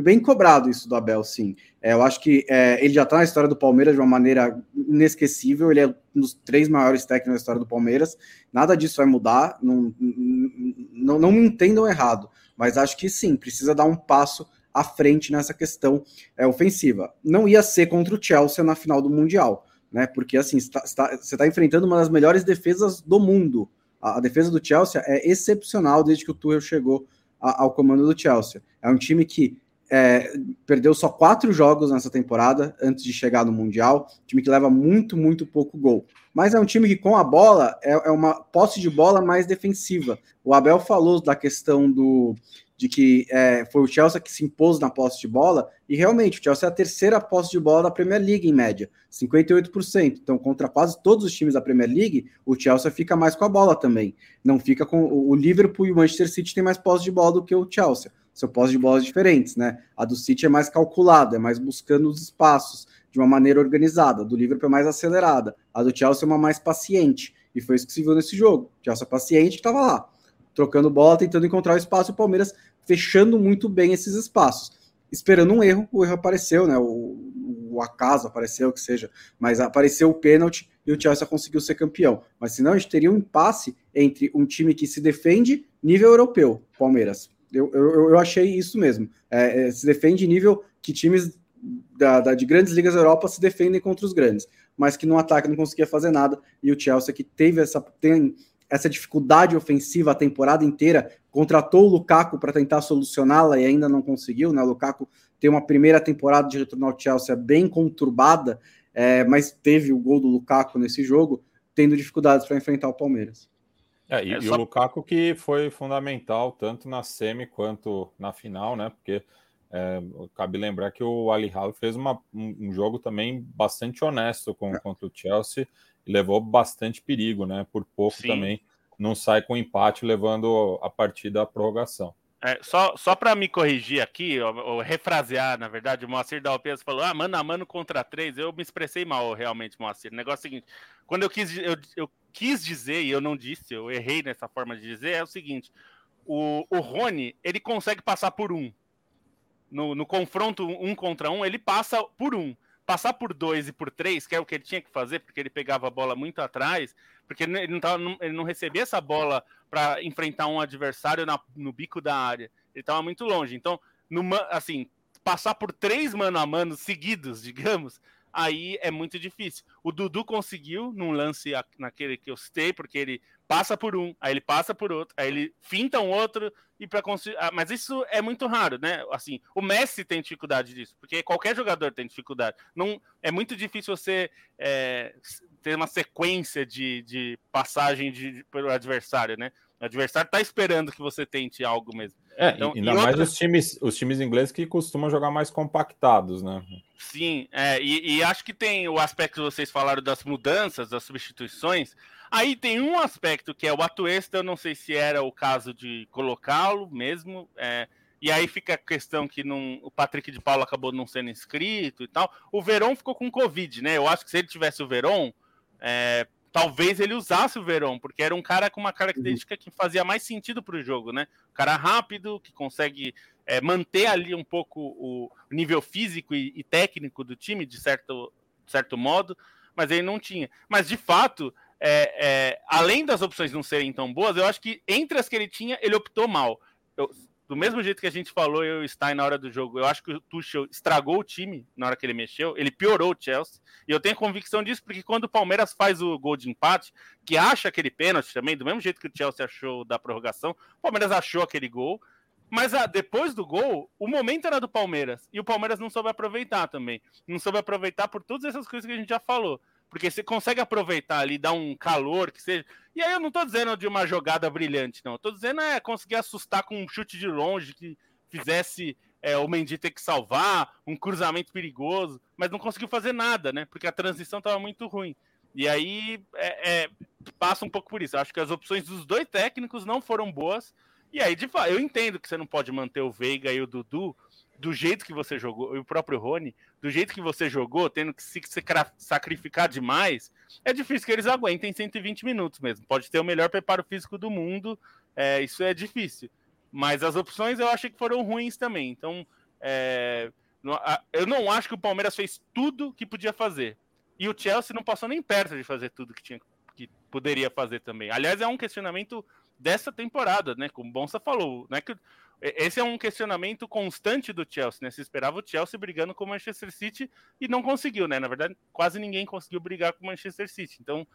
bem cobrado isso do Abel, sim. É, eu acho que é, ele já está na história do Palmeiras de uma maneira inesquecível, ele é um dos três maiores técnicos da história do Palmeiras, nada disso vai mudar, não, não, não me entendam errado, mas acho que sim, precisa dar um passo à frente nessa questão é, ofensiva. Não ia ser contra o Chelsea na final do Mundial, né? Porque assim, você está enfrentando uma das melhores defesas do mundo. A, a, defesa do Chelsea é excepcional desde que o Tuchel chegou a, ao comando do Chelsea. É um time que é, perdeu só quatro jogos nessa temporada antes de chegar no Mundial. Time que leva muito, muito pouco gol. Mas é um time que, com a bola, é, é uma posse de bola mais defensiva. O Abel falou da questão do, de que é, foi o Chelsea que se impôs na posse de bola, e realmente o Chelsea é a terceira posse de bola da Premier League em média, 58%. Então, contra quase todos os times da Premier League, o Chelsea fica mais com a bola também. Não fica com o Liverpool e o Manchester City tem mais posse de bola do que o Chelsea. São posse de bolas diferentes, né? A do City é mais calculada, é mais buscando os espaços de uma maneira organizada. Do Liverpool é mais acelerada. A do Chelsea é uma mais paciente. E foi isso que se viu nesse jogo. O Chelsea é paciente estava lá trocando bola, tentando encontrar o espaço, o Palmeiras fechando muito bem esses espaços. Esperando um erro, o erro apareceu, né? O, o acaso apareceu, que seja, mas apareceu o pênalti e o Chelsea conseguiu ser campeão. Mas senão a gente teria um impasse entre um time que se defende nível europeu, Palmeiras. Eu, eu, eu achei isso mesmo. É, é, se defende nível que times da, da, de grandes ligas da Europa se defendem contra os grandes, mas que no ataque não conseguia fazer nada. E o Chelsea que teve essa tem essa dificuldade ofensiva a temporada inteira, contratou o Lukaku para tentar solucioná-la e ainda não conseguiu, né? O Lukaku tem uma primeira temporada de retorno ao Chelsea bem conturbada, é, mas teve o gol do Lukaku nesse jogo, tendo dificuldades para enfrentar o Palmeiras. É, e, é só... e, o Lukaku que foi fundamental tanto na semi quanto na final, né? Porque é, cabe lembrar que o Ali Hall fez uma, um, um, jogo também bastante honesto com, é. contra o Chelsea e levou bastante perigo, né? Por pouco Sim. também não sai com empate, levando a partida à prorrogação. É, só só para me corrigir aqui, ou, ou, refrasear, na verdade, o Moacir Dalpes falou: ah, mano a mano contra três. Eu me expressei mal, realmente, Moacir. O negócio é o seguinte: quando eu quis, eu, eu quis dizer, e eu não disse, eu errei nessa forma de dizer, é o seguinte: o, o Rony, ele consegue passar por um. No, no confronto um contra um, ele passa por um passar por dois e por três, que é o que ele tinha que fazer, porque ele pegava a bola muito atrás, porque ele não, tava, ele não recebia essa bola para enfrentar um adversário na, no bico da área. Ele estava muito longe. Então, assim, passar por três mano a mano seguidos, digamos, aí é muito difícil. O Dudu conseguiu num lance naquele que eu citei, porque ele passa por um, aí ele passa por outro, aí ele finta um outro e para conseguir. Ah, mas isso é muito raro, né? Assim, o Messi tem dificuldade disso, porque qualquer jogador tem dificuldade. Não é muito difícil você é, ter uma sequência de, de passagem de, pelo adversário, né? O adversário está esperando que você tente algo mesmo. É, então, ainda mais os times, os times ingleses que costumam jogar mais compactados, né? Sim, é, e, e, acho que tem o aspecto que vocês falaram das mudanças, das substituições. Aí tem um aspecto que é o Atuesta, eu não sei se era o caso de colocá-lo mesmo. É, e aí fica a questão que não, o Patrick de Paula acabou não sendo inscrito e tal. O Verón ficou com Covid, né? Eu acho que se ele tivesse o Verón, é, talvez ele usasse o Verón, porque era um cara com uma característica que fazia mais sentido para o jogo, né? Um cara rápido, que consegue é, manter ali um pouco o nível físico e, e, técnico do time, de certo, certo modo, mas ele não tinha. Mas, de fato, é, é, além das opções não serem tão boas, eu acho que entre as que ele tinha, ele optou mal. Eu, do mesmo jeito que a gente falou, eu e na hora do jogo, eu acho que o Tuchel estragou o time na hora que ele mexeu, ele piorou o Chelsea, e eu tenho convicção disso, porque quando o Palmeiras faz o gol de empate, que acha aquele pênalti também, do mesmo jeito que o Chelsea achou da prorrogação, o Palmeiras achou aquele gol, mas ah, depois do gol, o momento era do Palmeiras, e o Palmeiras não soube aproveitar também, não soube aproveitar por todas essas coisas que a gente já falou. Porque você consegue aproveitar ali, dar um calor que seja. E aí eu não tô dizendo de uma jogada brilhante, não. Eu tô dizendo é conseguir assustar com um chute de longe que fizesse é, o Mendy ter que salvar, um cruzamento perigoso, mas não conseguiu fazer nada, né? Porque a transição tava muito ruim. E aí é, é, passa um pouco por isso. Eu acho que as opções dos dois técnicos não foram boas. E aí, de fato, eu entendo que você não pode manter o Veiga e o Dudu do jeito que você jogou, e o próprio Rony, do jeito que você jogou, tendo que se sacrificar demais, é difícil que eles aguentem 120 minutos mesmo. Pode ter o melhor preparo físico do mundo, é, isso é difícil. Mas as opções eu achei que foram ruins também. Então, é, eu não acho que o Palmeiras fez tudo que podia fazer. E o Chelsea não passou nem perto de fazer tudo que tinha que poderia fazer também. Aliás, é um questionamento dessa temporada, né? Como o Bonsa falou, não é que esse é um questionamento constante do Chelsea, né? Se esperava o Chelsea brigando com o Manchester City e não conseguiu, né? Na verdade, quase ninguém conseguiu brigar com o Manchester City. Então,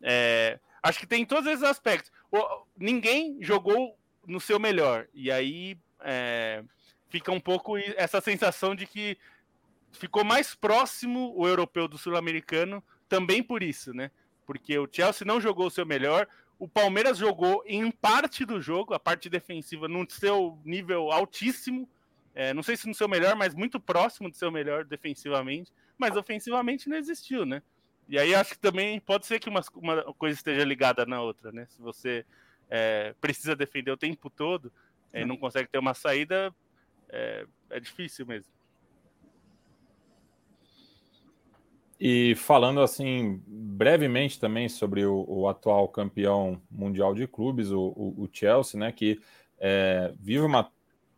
é, acho que tem todos esses aspectos. O, ninguém jogou no seu melhor. E aí é, fica um pouco essa sensação de que ficou mais próximo o europeu do sul-americano também por isso, né? Porque o Chelsea não jogou o seu melhor, o Palmeiras jogou em parte do jogo, a parte defensiva, no seu nível altíssimo. É, não sei se no seu melhor, mas muito próximo do seu melhor defensivamente. Mas ofensivamente não existiu, né? E aí acho que também pode ser que uma, uma coisa esteja ligada na outra, né? Se você é, precisa defender o tempo todo e não consegue ter uma saída, é, é difícil mesmo. E falando assim brevemente também sobre o, o atual campeão mundial de clubes, o, o, o Chelsea, né, que é, vive uma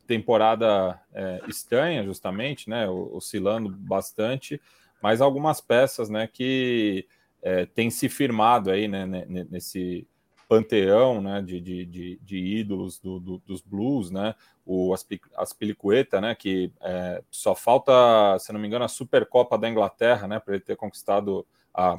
temporada é, estranha, justamente, né, oscilando bastante, mas algumas peças, né, que é, têm se firmado aí, né, nesse panteão, né, de, de, de, de ídolos do, do, dos blues, né, o Aspilicueta, né, que é, só falta, se não me engano, a Supercopa da Inglaterra, né, para ele ter conquistado a,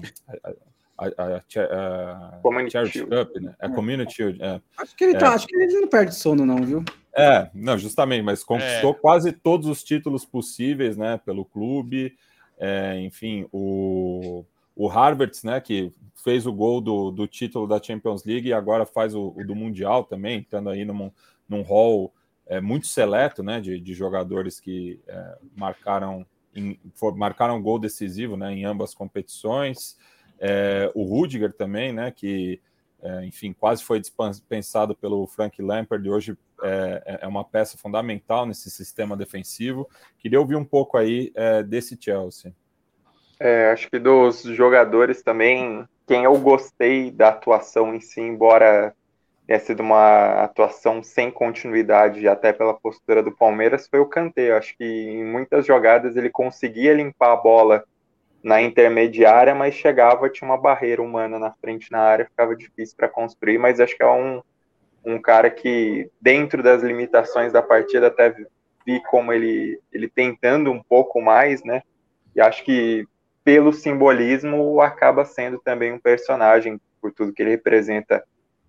a, a, a, Community Charity Cup, né? A é. Community Shield. É. Acho que ele tá, é. acho que ele não perde sono, não, viu? É, não, justamente, mas conquistou é. quase todos os títulos possíveis, né, pelo clube. É, enfim, o, o Harvard, né, que fez o gol do, do título da Champions League e agora faz o, o do Mundial também, estando aí num, num hall é, muito seleto né, de, de jogadores que é, marcaram, em, for, marcaram gol decisivo né, em ambas competições. É, o Rudiger também, né, que é, enfim, quase foi dispensado pelo Frank Lampard e hoje é, é, uma peça fundamental nesse sistema defensivo. Queria ouvir um pouco aí é, desse Chelsea. É, acho que dos jogadores também, quem eu gostei da atuação em si, embora tenha sido uma atuação sem continuidade, até pela postura do Palmeiras, foi o Kanté. Acho que em muitas jogadas ele conseguia limpar a bola na intermediária, mas chegava, tinha uma barreira humana na frente na área, ficava difícil para construir, mas acho que é um, um cara que, dentro das limitações da partida, até vi como ele, ele tentando um pouco mais, né? E acho que pelo simbolismo, acaba sendo também um personagem, por tudo que ele representa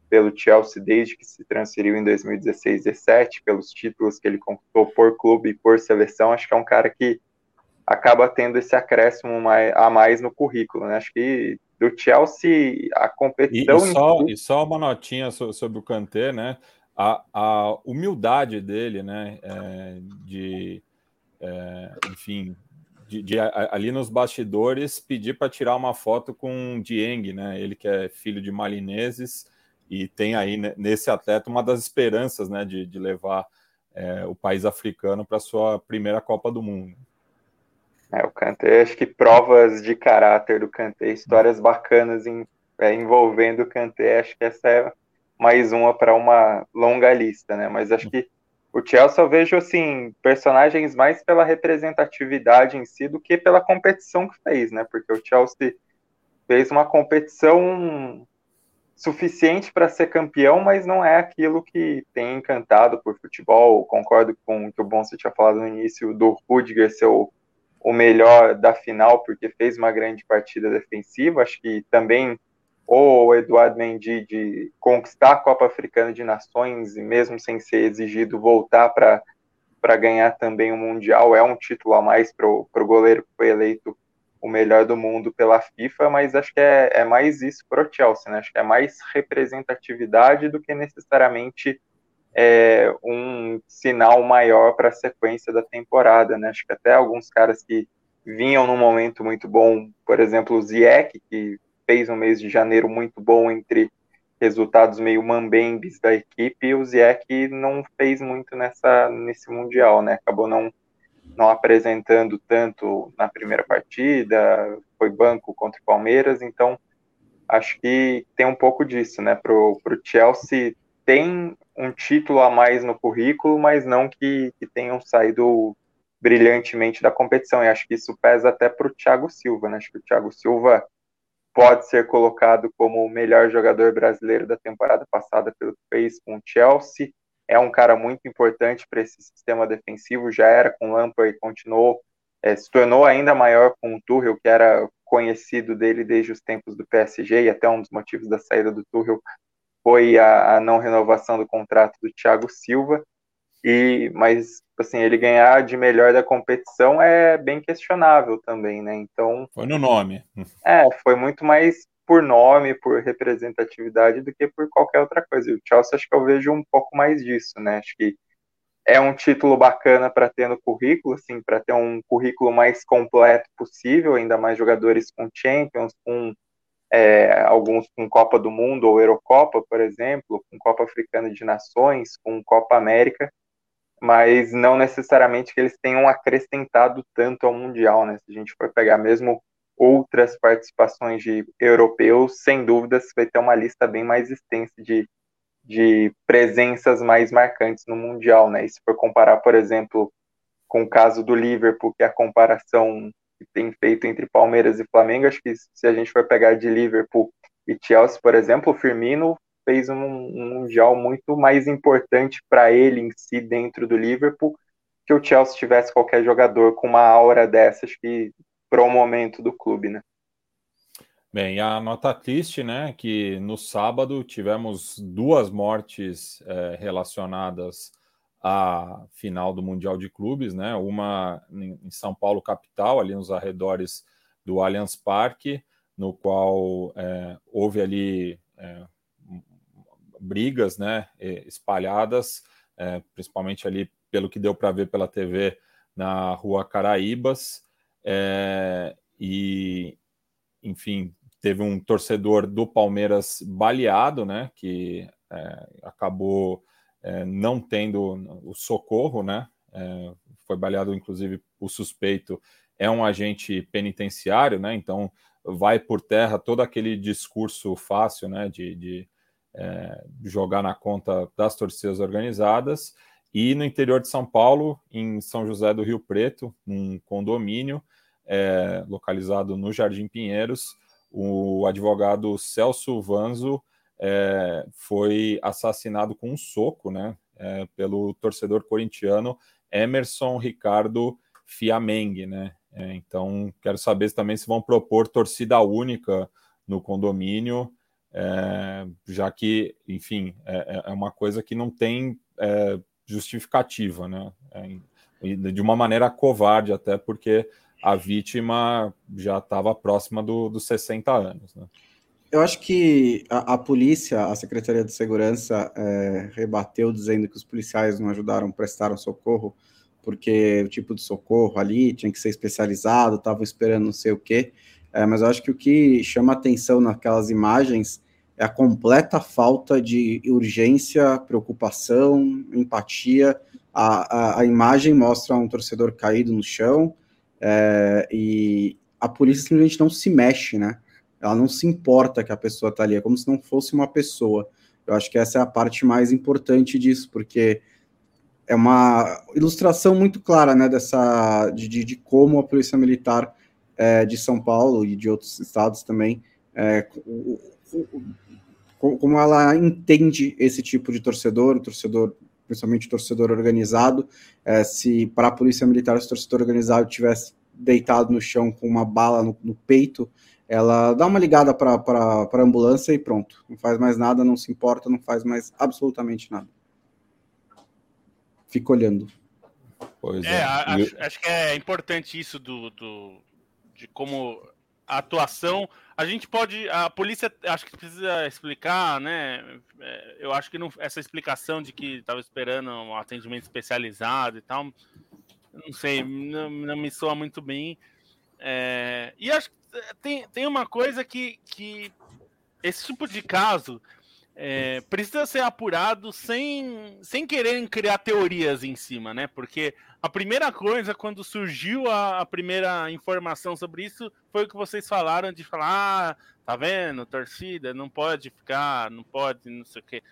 pelo Chelsea desde que se transferiu em 2016 17 pelos títulos que ele conquistou por clube e por seleção. Acho que é um cara que acaba tendo esse acréscimo a mais no currículo. Né? Acho que do Chelsea a competição. E, e, só, e só, uma notinha sobre o Kanté, né? A, a humildade dele, né? É, de, é, enfim, de, de, ali nos bastidores pedir para tirar uma foto com o Dieng, né? Ele que é filho de malineses e tem aí nesse atleta uma das esperanças, né? De, de levar é, o país africano para sua primeira Copa do Mundo. É, o Kanté, acho que provas de caráter do Kanté, histórias bacanas em, é, envolvendo o Kanté, acho que essa é mais uma para uma longa lista, né? Mas acho que o Chelsea eu vejo assim personagens mais pela representatividade em si do que pela competição que fez, né? Porque o Chelsea fez uma competição suficiente para ser campeão, mas não é aquilo que tem encantado por futebol. Concordo com o que o Bonsa tinha falado no início do Rudiger ser o o melhor da final, porque fez uma grande partida defensiva. Acho que também o Eduardo Mendy de conquistar a Copa Africana de Nações e mesmo sem ser exigido voltar para ganhar também o Mundial é um título a mais para o goleiro que foi eleito o melhor do mundo pela FIFA, mas acho que é, é mais isso para o Chelsea, né? Acho que é mais representatividade do que necessariamente é, um sinal maior para a sequência da temporada, né? Acho que até alguns caras que vinham num momento muito bom, por exemplo, o Zieck, que fez um mês de janeiro muito bom entre resultados meio mambembes da equipe, e o Zieck não fez muito nessa, nesse Mundial, né? Acabou não, não apresentando tanto na primeira partida, foi banco contra o Palmeiras, então acho que tem um pouco disso, né? Para o Chelsea tem um título a mais no currículo, mas não que, que tenham saído brilhantemente da competição. E acho que isso pesa até para o Thiago Silva, né? Acho que o Thiago Silva pode ser colocado como o melhor jogador brasileiro da temporada passada pelo que fez com o Chelsea. É um cara muito importante para esse sistema defensivo, já era com Lampard e continuou, é, se tornou ainda maior com o Tuchel, que era conhecido dele desde os tempos do PSG, e até um dos motivos da saída do Tuchel foi a, a não renovação do contrato do Thiago Silva. E, mas assim, ele ganhar de melhor da competição é bem questionável também, né? Então. Foi no nome. É, foi muito mais por nome, por representatividade do que por qualquer outra coisa. E o Chelsea acho que eu vejo um pouco mais disso, né? Acho que é um título bacana para ter no currículo, assim, para ter um currículo mais completo possível, ainda mais jogadores com Champions, com é, alguns com Copa do Mundo ou Eurocopa, por exemplo, com Copa Africana de Nações, com Copa América, mas não necessariamente que eles tenham acrescentado tanto ao Mundial, né? Se a gente for pegar mesmo outras participações de europeus, sem dúvidas vai ter uma lista bem mais extensa de, de presenças mais marcantes no Mundial, né? E se for comparar, por exemplo, com o caso do Liverpool, que é a comparação que tem feito entre Palmeiras e Flamengo. Acho que se a gente for pegar de Liverpool e Chelsea, por exemplo, o Firmino fez um, mundial muito mais importante para ele em si dentro do Liverpool que o Chelsea tivesse qualquer jogador com uma aura dessas que para o momento do clube, né? Bem, a nota triste, né, que no sábado tivemos duas mortes é, relacionadas a final do Mundial de Clubes, né? Uma em São Paulo capital, ali nos arredores do Allianz Parque, no qual é, houve ali é, brigas, né? Espalhadas, é, principalmente ali pelo que deu para ver pela TV na Rua Caraíbas, é, e enfim teve um torcedor do Palmeiras baleado, né? Que é, acabou é, não tendo o socorro, né? É, foi baleado, inclusive, o suspeito é um agente penitenciário, né? Então vai por terra todo aquele discurso fácil, né? De, de é, jogar na conta das torcidas organizadas. E no interior de São Paulo, em São José do Rio Preto, um condomínio é, localizado no Jardim Pinheiros, o advogado Celso Vanzo é, foi assassinado com um soco, né, é, pelo torcedor corintiano Emerson Ricardo Fiameng, né. É, então, quero saber também se vão propor torcida única no condomínio, é, já que, enfim, é, é, é uma coisa que não tem é, justificativa, né? de uma maneira covarde, até porque a vítima já estava próxima do, dos 60 anos. Né? Eu acho que a, a, polícia, a Secretaria de Segurança, é, rebateu dizendo que os policiais não ajudaram, prestaram socorro, porque o tipo de socorro ali tinha que ser especializado, estavam esperando não sei o quê. É, mas eu acho que o que chama atenção naquelas imagens é a completa falta de urgência, preocupação, empatia. A, a, a imagem mostra um torcedor caído no chão, é, e a polícia simplesmente não se mexe, né? Ela não se importa que a pessoa está ali, é como se não fosse uma pessoa. Eu acho que essa é a parte mais importante disso, porque é uma ilustração muito clara, né, dessa de, de, de como a polícia militar é, de São Paulo e de outros estados também, é, como ela entende esse tipo de torcedor, o torcedor principalmente torcedor organizado. É, se para a polícia militar, se o torcedor organizado tivesse deitado no chão com uma bala no, no peito, ela dá uma ligada para a ambulância e pronto. Não faz mais nada, não se importa, não faz mais absolutamente nada. Fica olhando. Pois é, é. Acho, acho, que é importante isso do, do, de como a atuação. A gente pode. A polícia acho que precisa explicar, né? É, eu acho que não, essa explicação de que estava esperando um atendimento especializado e tal. Não sei, não, não me soa muito bem. É, e acho que tem, tem uma coisa que, que esse tipo de caso é, precisa ser apurado sem, sem querer criar teorias em cima, né? Porque a primeira coisa, quando surgiu a, a, primeira informação sobre isso, foi o que vocês falaram de falar, ah, tá vendo, torcida, não pode ficar, não pode, não sei o quê.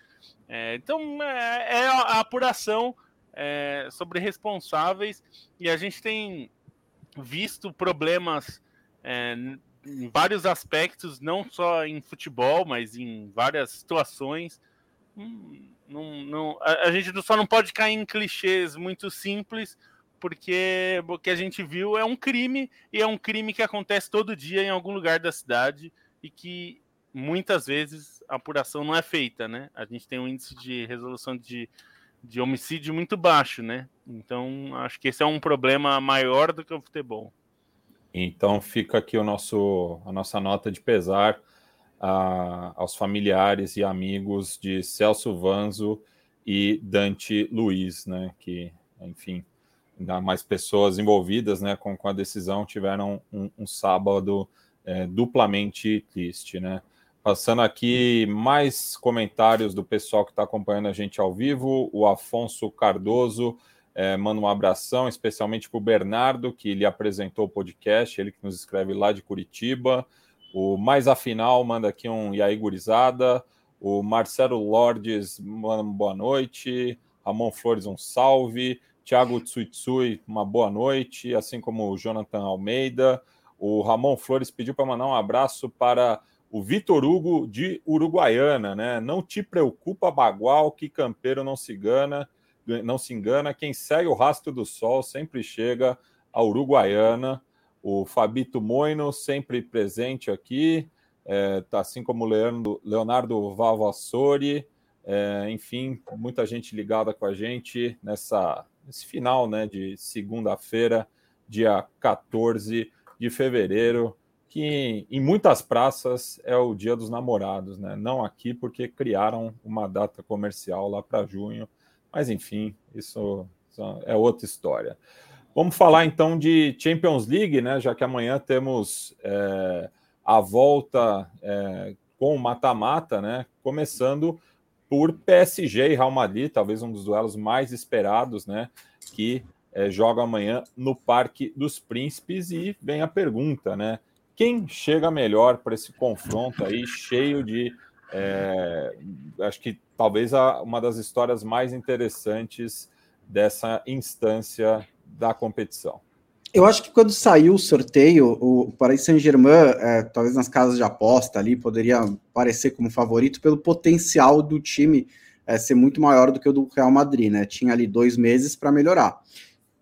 É, então, é, é, a apuração é, sobre responsáveis e a gente tem visto problemas é, em vários aspectos, não só em futebol, mas em várias situações. Hum, não, não, a, a, gente só não pode cair em clichês muito simples, porque o que a gente viu é um crime, e é um crime que acontece todo dia em algum lugar da cidade, e que muitas vezes a apuração não é feita, né? A gente tem um índice de resolução de, de homicídio muito baixo, né? Então, acho que esse é um problema maior do que o futebol. Então fica aqui o nosso, a nossa nota de pesar a, aos familiares e amigos de Celso Vanzo e Dante Luiz, né? Que, enfim, ainda mais pessoas envolvidas né, com, com a decisão tiveram um, um sábado é, duplamente triste, né? Passando aqui mais comentários do pessoal que está acompanhando a gente ao vivo, o Afonso Cardoso é, manda um abração, especialmente para o Bernardo, que lhe apresentou o podcast, ele que nos escreve lá de Curitiba. O Mais Afinal manda aqui um E gurizada. O Marcelo Lordes manda uma boa noite. Ramon Flores, um salve. Thiago Tsuitsui, uma boa noite. Assim como o Jonathan Almeida. O Ramon Flores pediu para mandar um abraço para o Vitor Hugo de Uruguaiana, né? Não te preocupa, Bagual, que campeiro não se engana não se engana, quem segue o rastro do sol sempre chega a Uruguaiana. O Fabito Moino, sempre presente aqui, é, tá, assim como o Leandro, Leonardo Vavassori, é, enfim, muita gente ligada com a gente nessa, nesse final né, de segunda-feira, dia 14 de fevereiro, que em muitas praças é o Dia dos Namorados, né? Não aqui, porque criaram uma data comercial lá para junho mas enfim, isso, é outra história. Vamos falar então de Champions League, né? Já que amanhã temos é, a volta é, com o mata-mata, né? Começando por PSG e Real Madrid, talvez um dos duelos mais esperados, né? Que é, joga amanhã no Parque dos Príncipes e vem a pergunta, né? Quem chega melhor para esse confronto aí, cheio de é, acho que talvez a, uma das histórias mais interessantes dessa instância da competição. Eu acho que quando saiu o sorteio, o Paris Saint-Germain, é, talvez nas casas de aposta ali, poderia parecer como favorito pelo potencial do time é, ser muito maior do que o do Real Madrid, né? Tinha ali dois meses para melhorar.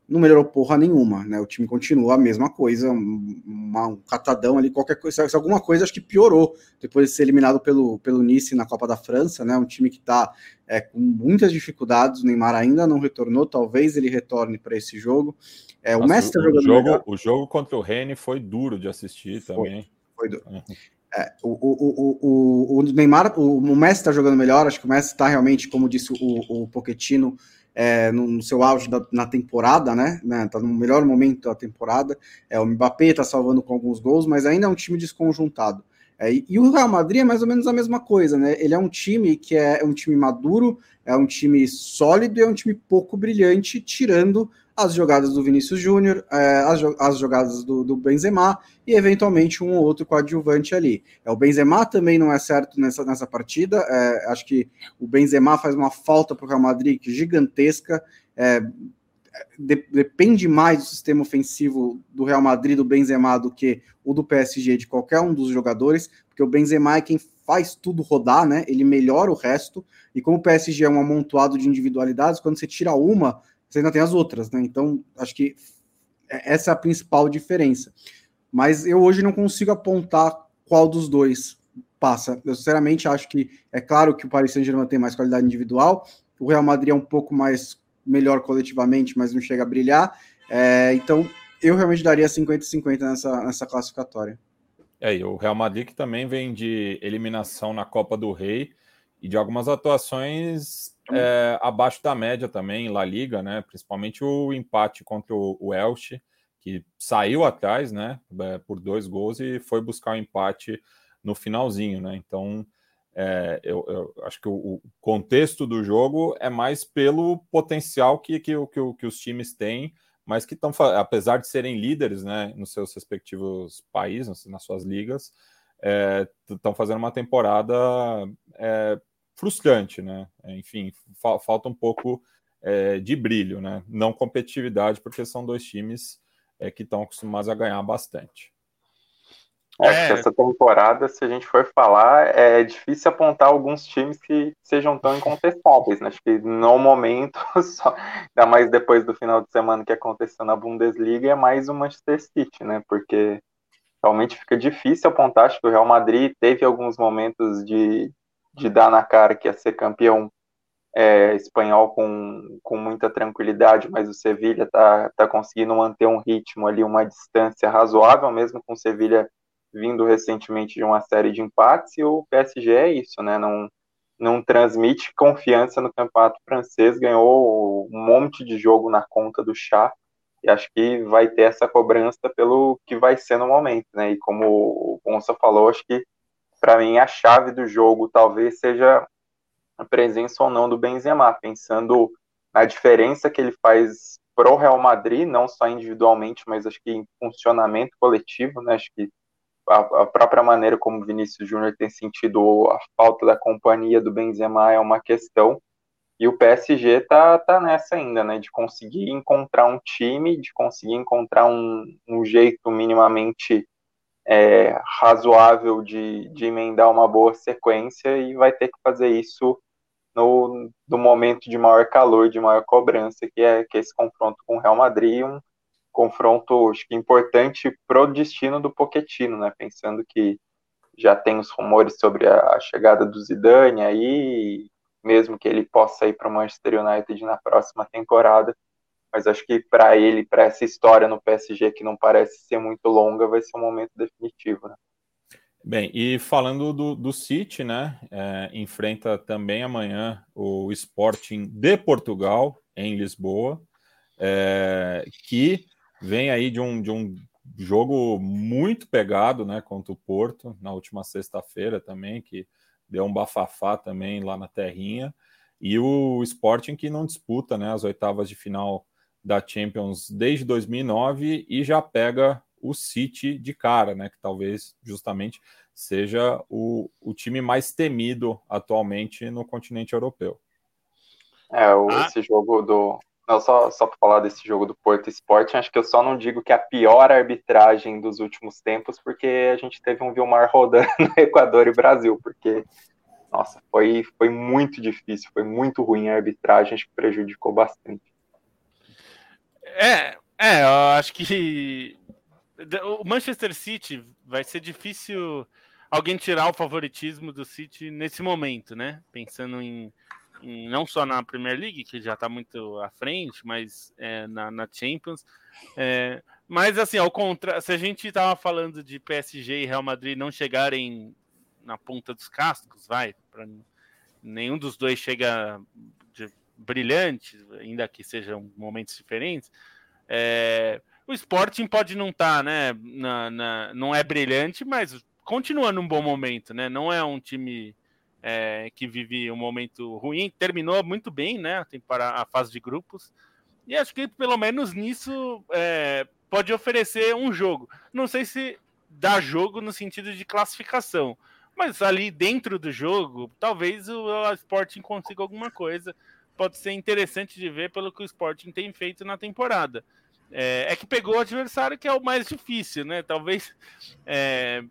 Não melhorou porra nenhuma, né? O time continua a mesma coisa, um, um catadão ali, qualquer coisa. Se alguma coisa, acho que piorou depois de ser eliminado pelo, pelo Nice na Copa da França, né? Um time que está é, com muitas dificuldades. O Neymar ainda não retornou, talvez ele retorne para esse jogo. É, o Messi tá jogando. O jogo, o jogo contra o Rene foi duro de assistir foi, também. Foi duro. Uhum. É, o, o, o, o, Neymar, o, o Messi está jogando melhor. Acho que o Messi está realmente, como disse o, o Pochettino, é, no, seu auge da, na temporada, né? né tá no melhor momento da temporada. É, o Mbappé tá salvando com alguns gols, mas ainda é um time desconjuntado. É, e, o Real Madrid é mais ou menos a mesma coisa, né? Ele é um time que é, é um time maduro, é um time sólido e é um time pouco brilhante, tirando as jogadas do Vinícius Júnior, é, as, as, jogadas do, do, Benzema e eventualmente um ou outro coadjuvante ali. É, o Benzema também não é certo nessa, nessa partida. É, acho que o Benzema faz uma falta para o Real Madrid gigantesca. É, de, depende mais do sistema ofensivo do Real Madrid do Benzema do que o do PSG de qualquer um dos jogadores, porque o Benzema é quem faz tudo rodar, né? Ele melhora o resto. E como o PSG é um amontoado de individualidades, quando você tira uma, você ainda tem as outras, né? Então, acho que é, essa é a principal diferença. Mas eu hoje não consigo apontar qual dos dois passa. Eu sinceramente acho que é claro que o Paris Saint-Germain tem mais qualidade individual, o Real Madrid é um pouco mais melhor coletivamente, mas não chega a brilhar. É, então, eu realmente daria 50-50 nessa, nessa classificatória. É, e o Real Madrid que também vem de eliminação na Copa do Rei e de algumas atuações é, abaixo da média também em La Liga, né? Principalmente o empate contra o, o Elche, que saiu atrás, né? É, por dois gols e foi buscar o um empate no finalzinho, né? Então, é, eu, eu, acho que o, o, contexto do jogo é mais pelo potencial que, que, que, que os times têm, mas que estão, apesar de serem líderes, né? Nos seus respectivos países, nas suas ligas, estão é, fazendo uma temporada é, frustrante, né? Enfim, fa falta um pouco é, de brilho, né? Não competitividade, porque são dois times é, que estão acostumados a ganhar bastante. É, essa temporada, se a gente for falar, é difícil apontar alguns times que sejam tão incontestáveis, né? Acho que no momento, só, ainda mais depois do final de semana que aconteceu na Bundesliga, é mais o Manchester City, né? Porque realmente fica difícil apontar. Acho que o Real Madrid teve alguns momentos de, de dar na cara que ia ser campeão é, espanhol com, com muita tranquilidade, mas o Sevilha está tá conseguindo manter um ritmo ali, uma distância razoável, mesmo com o Sevilha vindo recentemente de uma série de empates, e o PSG é isso, né? Não, não transmite confiança no campeonato francês, ganhou um monte de jogo na conta do chá, e acho que vai ter essa cobrança pelo que vai ser no momento, né? E como o Ponça falou, acho que para mim, a chave do jogo talvez seja a presença ou não do Benzema, pensando na diferença que ele faz pro Real Madrid, não só individualmente, mas acho que em funcionamento coletivo, né? Acho que a, a própria maneira como Vinícius Júnior tem sentido a falta da companhia do Benzema é uma questão. E o PSG tá, tá nessa ainda, né? De conseguir encontrar um time, de conseguir encontrar um, um jeito minimamente é, razoável de, de emendar uma boa sequência e vai ter que fazer isso no, no momento de maior calor, de maior cobrança, que é, que é esse confronto com o Real Madrid, um confronto acho que importante pro destino do Pochettino, né? Pensando que já tem os rumores sobre a, a chegada do Zidane aí, mesmo que ele possa ir para o Manchester United na próxima temporada, mas acho que para ele, para essa história no PSG que não parece ser muito longa, vai ser um momento definitivo, né? Bem, e falando do, do City, né? É, enfrenta também amanhã o Sporting de Portugal, em Lisboa, é, que vem aí de um, de um jogo muito pegado, né? Contra o Porto, na última sexta-feira também, que deu um bafafá também lá na terrinha. E o Sporting que não disputa né, as oitavas de final da Champions desde 2009 e já pega o City de cara, né? Que talvez justamente seja o, o time mais temido atualmente no continente europeu. É, o, ah. esse jogo do. Não, só, só para falar desse jogo do Porto Sporting, acho que eu só não digo que é a pior arbitragem dos últimos tempos, porque a gente teve um Vilmar rodando no Equador e Brasil, porque, nossa, foi, foi muito difícil, foi muito ruim a arbitragem, acho que prejudicou bastante. É, é, eu acho que o Manchester City vai ser difícil alguém tirar o favoritismo do City nesse momento, né? Pensando em, não só na Premier League, que já está muito à frente, mas é, na, na, Champions. É, mas assim, ao contrário, se a gente estava falando de PSG e Real Madrid não chegarem na ponta dos cascos, vai, pra, nenhum dos dois chega de, brilhante, ainda que sejam momentos diferentes. É, o Sporting pode não estar, tá, né? Na, na, não é brilhante, mas continua num bom momento, né? Não é um time é, que vive um momento ruim, terminou muito bem, né? Para a fase de grupos. E acho que pelo menos nisso é, pode oferecer um jogo. Não sei se dá jogo no sentido de classificação, mas ali dentro do jogo, talvez o Sporting consiga alguma coisa. Pode ser interessante de ver pelo que o Sporting tem feito na temporada. É, é, que pegou o adversário que é o mais difícil, né? Talvez é,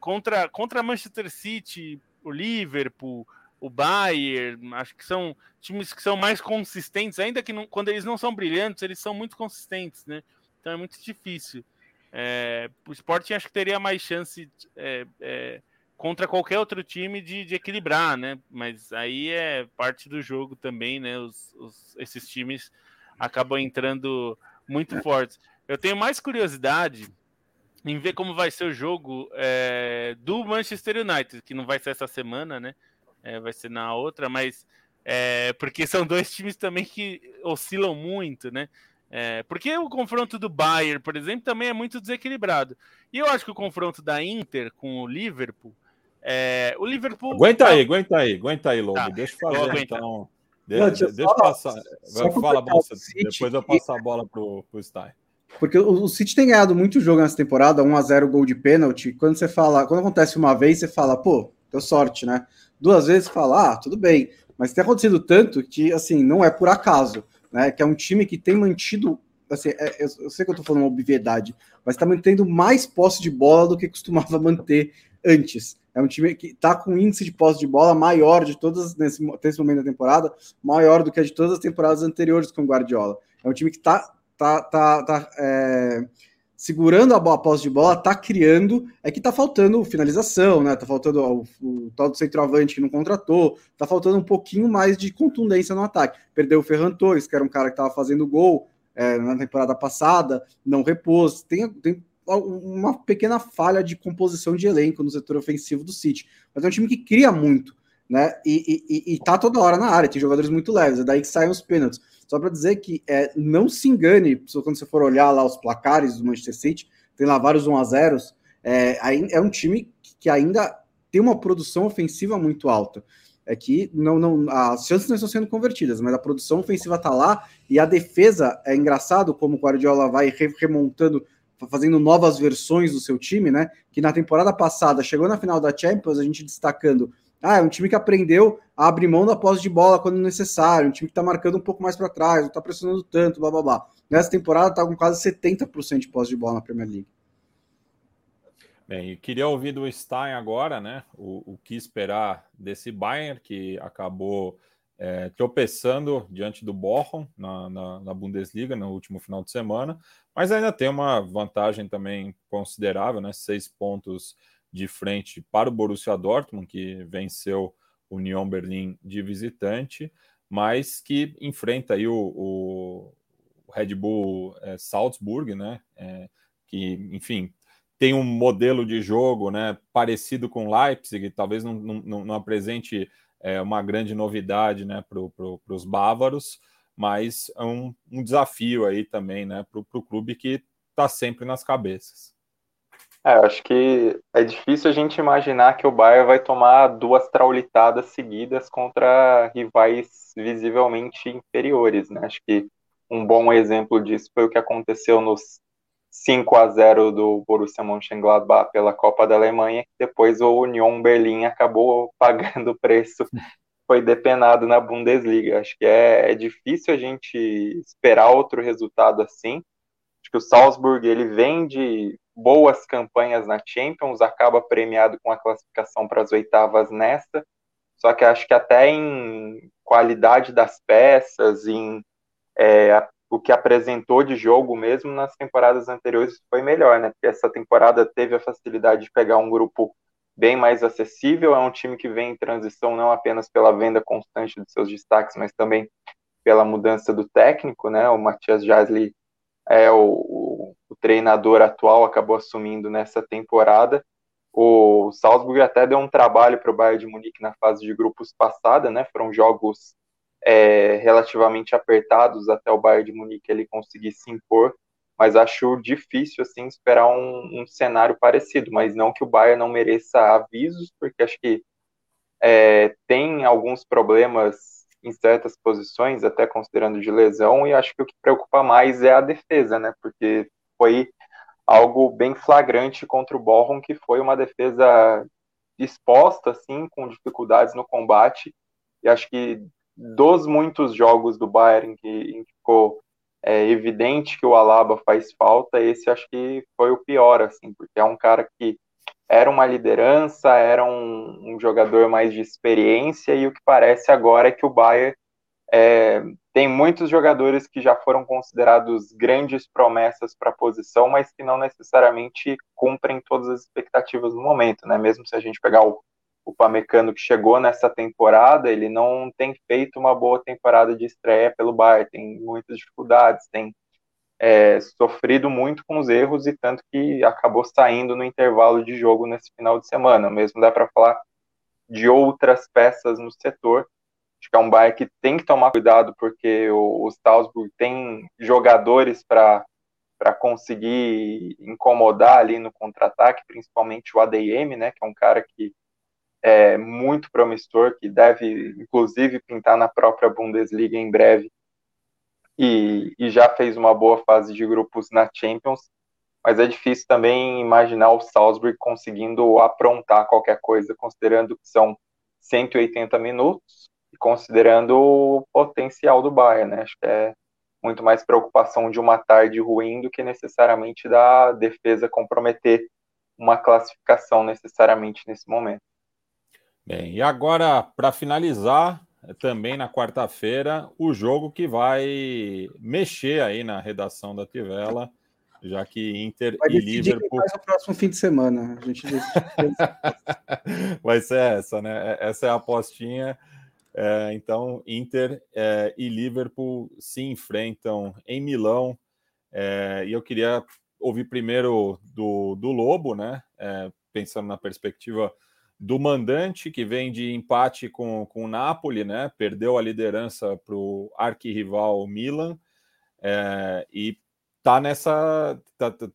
contra contra Manchester City, o Liverpool, o Bayern, acho que são times que são mais consistentes, ainda que não, quando eles não são brilhantes, eles são muito consistentes, né? Então é muito difícil. É, o Sporting acho que teria mais chance é, é, contra qualquer outro time de, de, equilibrar, né? Mas aí é parte do jogo também, né? Os, os, esses times acabam entrando muito fortes. Eu tenho mais curiosidade em ver como vai ser o jogo é, do Manchester United, que não vai ser essa semana, né? É, vai ser na outra, mas é, porque são dois times também que oscilam muito, né? É, porque o confronto do Bayern, por exemplo, também é muito desequilibrado. E eu acho que o confronto da Inter com o Liverpool, é, o Liverpool. Aguenta aí, aguenta aí, aguenta aí, Lobo. Tá, deixa eu fazer então. Não, deixa, deixa eu passar. Vai, fala, moça, depois eu passo a bola pro, pro Stein. Porque o, City tem ganhado muito jogo nessa temporada, 1 a 0 gol de pênalti. Quando você fala, quando acontece uma vez, você fala, pô, deu sorte, né? Duas vezes fala, ah, tudo bem. Mas tem acontecido tanto que, assim, não é por acaso, né? Que é um time que tem mantido, assim, é, eu, eu, sei que eu tô falando uma obviedade, mas está mantendo mais posse de bola do que costumava manter antes. É um time que está com índice de posse de bola maior de todas, nesse, nesse momento da temporada, maior do que a de todas as temporadas anteriores com o Guardiola. É um time que está tá, tá, tá é, segurando a, bola, a posse de bola, tá criando, é que tá faltando finalização, né? Tá faltando o, o, tal do centroavante que não contratou, tá faltando um pouquinho mais de contundência no ataque. Perdeu o Ferran Torres, que era um cara que tava fazendo gol é, na temporada passada, não repôs. Tem, tem uma pequena falha de composição de elenco no setor ofensivo do City. Mas é um time que cria muito, né? E, e, e tá toda hora na área, tem jogadores muito leves, é daí que saem os pênaltis. Só para dizer que é, não se engane, quando você for olhar lá os placares do Manchester City, tem lá vários 1 a 0 é, é um time que ainda tem uma produção ofensiva muito alta. É que não, não, as chances não estão sendo convertidas, mas a produção ofensiva está lá e a defesa é engraçado como o Guardiola vai remontando fazendo novas versões do seu time, né? Que na temporada passada chegou na final da Champions, a gente destacando. Ah, é um time que aprendeu a abrir mão da posse de bola quando necessário, um time que tá marcando um pouco mais para trás, não tá pressionando tanto, blá blá blá. Nessa temporada tá com quase 70% de posse de bola na Premier League. Bem, queria ouvir do Stein agora, né? O, o que esperar desse Bayern que acabou é, tropeçando diante do Bochum na, na, na, Bundesliga no último final de semana, mas ainda tem uma vantagem também considerável, né? Seis pontos de frente para o Borussia Dortmund, que venceu o Union Berlim de visitante, mas que enfrenta aí o, o Red Bull é, Salzburg, né? É, que, enfim, tem um modelo de jogo né, parecido com Leipzig, talvez não, não, não apresente é uma grande novidade né, para pro, os bávaros, mas é um, um, desafio aí também né, para o clube que está sempre nas cabeças. É, acho que é difícil a gente imaginar que o Bayern vai tomar duas traulitadas seguidas contra rivais visivelmente inferiores. Né? Acho que um bom exemplo disso foi o que aconteceu nos 5 a 0 do Borussia Mönchengladbach pela Copa da Alemanha, que depois o Union Berlim acabou pagando o preço, foi depenado na Bundesliga. Acho que é, é difícil a gente esperar outro resultado assim. Acho que o Salzburg ele vem de boas campanhas na Champions, acaba premiado com a classificação para as oitavas nesta. Só que acho que até em qualidade das peças, em é, o que apresentou de jogo mesmo nas temporadas anteriores foi melhor, né? Porque essa temporada teve a facilidade de pegar um grupo bem mais acessível, é um time que vem em transição não apenas pela venda constante de seus destaques, mas também pela mudança do técnico, né? O Matias Jasley é o, treinador atual, acabou assumindo nessa temporada. O Salzburg até deu um trabalho para o Bayern de Munique na fase de grupos passada, né? Foram jogos é, relativamente apertados até o Bayern de Munique ele conseguir se impor, mas acho difícil assim esperar um, um cenário parecido, mas não que o Bayern não mereça avisos, porque acho que é, tem alguns problemas em certas posições, até considerando de lesão, e acho que o que preocupa mais é a defesa, né? Porque foi algo bem flagrante contra o Borrom, que foi uma defesa exposta, assim, com dificuldades no combate, e acho que dos muitos jogos do Bayern que, ficou é, evidente que o Alaba faz falta, esse acho que foi o pior, assim, porque é um cara que era uma liderança, era um, um jogador mais de experiência, e o que parece agora é que o Bayern é, tem muitos jogadores que já foram considerados grandes promessas para a posição, mas que não necessariamente cumprem todas as expectativas no momento, né? Mesmo se a gente pegar o, o Pamecano que chegou nessa temporada, ele não tem feito uma boa temporada de estreia pelo Bayern, tem muitas dificuldades, tem é, sofrido muito com os erros e tanto que acabou saindo no intervalo de jogo nesse final de semana. Mesmo dá para falar de outras peças no setor. Acho que é um Bayern que tem que tomar cuidado porque o, o Salzburg tem jogadores para para conseguir incomodar ali no contra-ataque, principalmente o ADM, né, que é um cara que é muito promissor, que deve inclusive pintar na própria Bundesliga em breve. E, e já fez uma boa fase de grupos na Champions, mas é difícil também imaginar o Salzburg conseguindo aprontar qualquer coisa, considerando que são 180 minutos considerando o potencial do Bayern, né? Acho que é muito mais preocupação de uma tarde ruim do que necessariamente da defesa comprometer uma classificação necessariamente nesse momento. Bem, e agora, para finalizar, também na quarta-feira, o jogo que vai mexer aí na redação da Tivela, já que Inter vai e Liverpool. Quem o próximo fim de semana. A gente vai ser essa, né? É, essa é a apostinha. É, então, Inter é, e Liverpool se enfrentam em Milão. É, e eu queria ouvir primeiro do, do Lobo, né? É, pensando na perspectiva do mandante, que vem de empate com, com o Napoli, né? Perdeu a liderança para o arquirrival Milan é, e tá nessa. Tá, tá,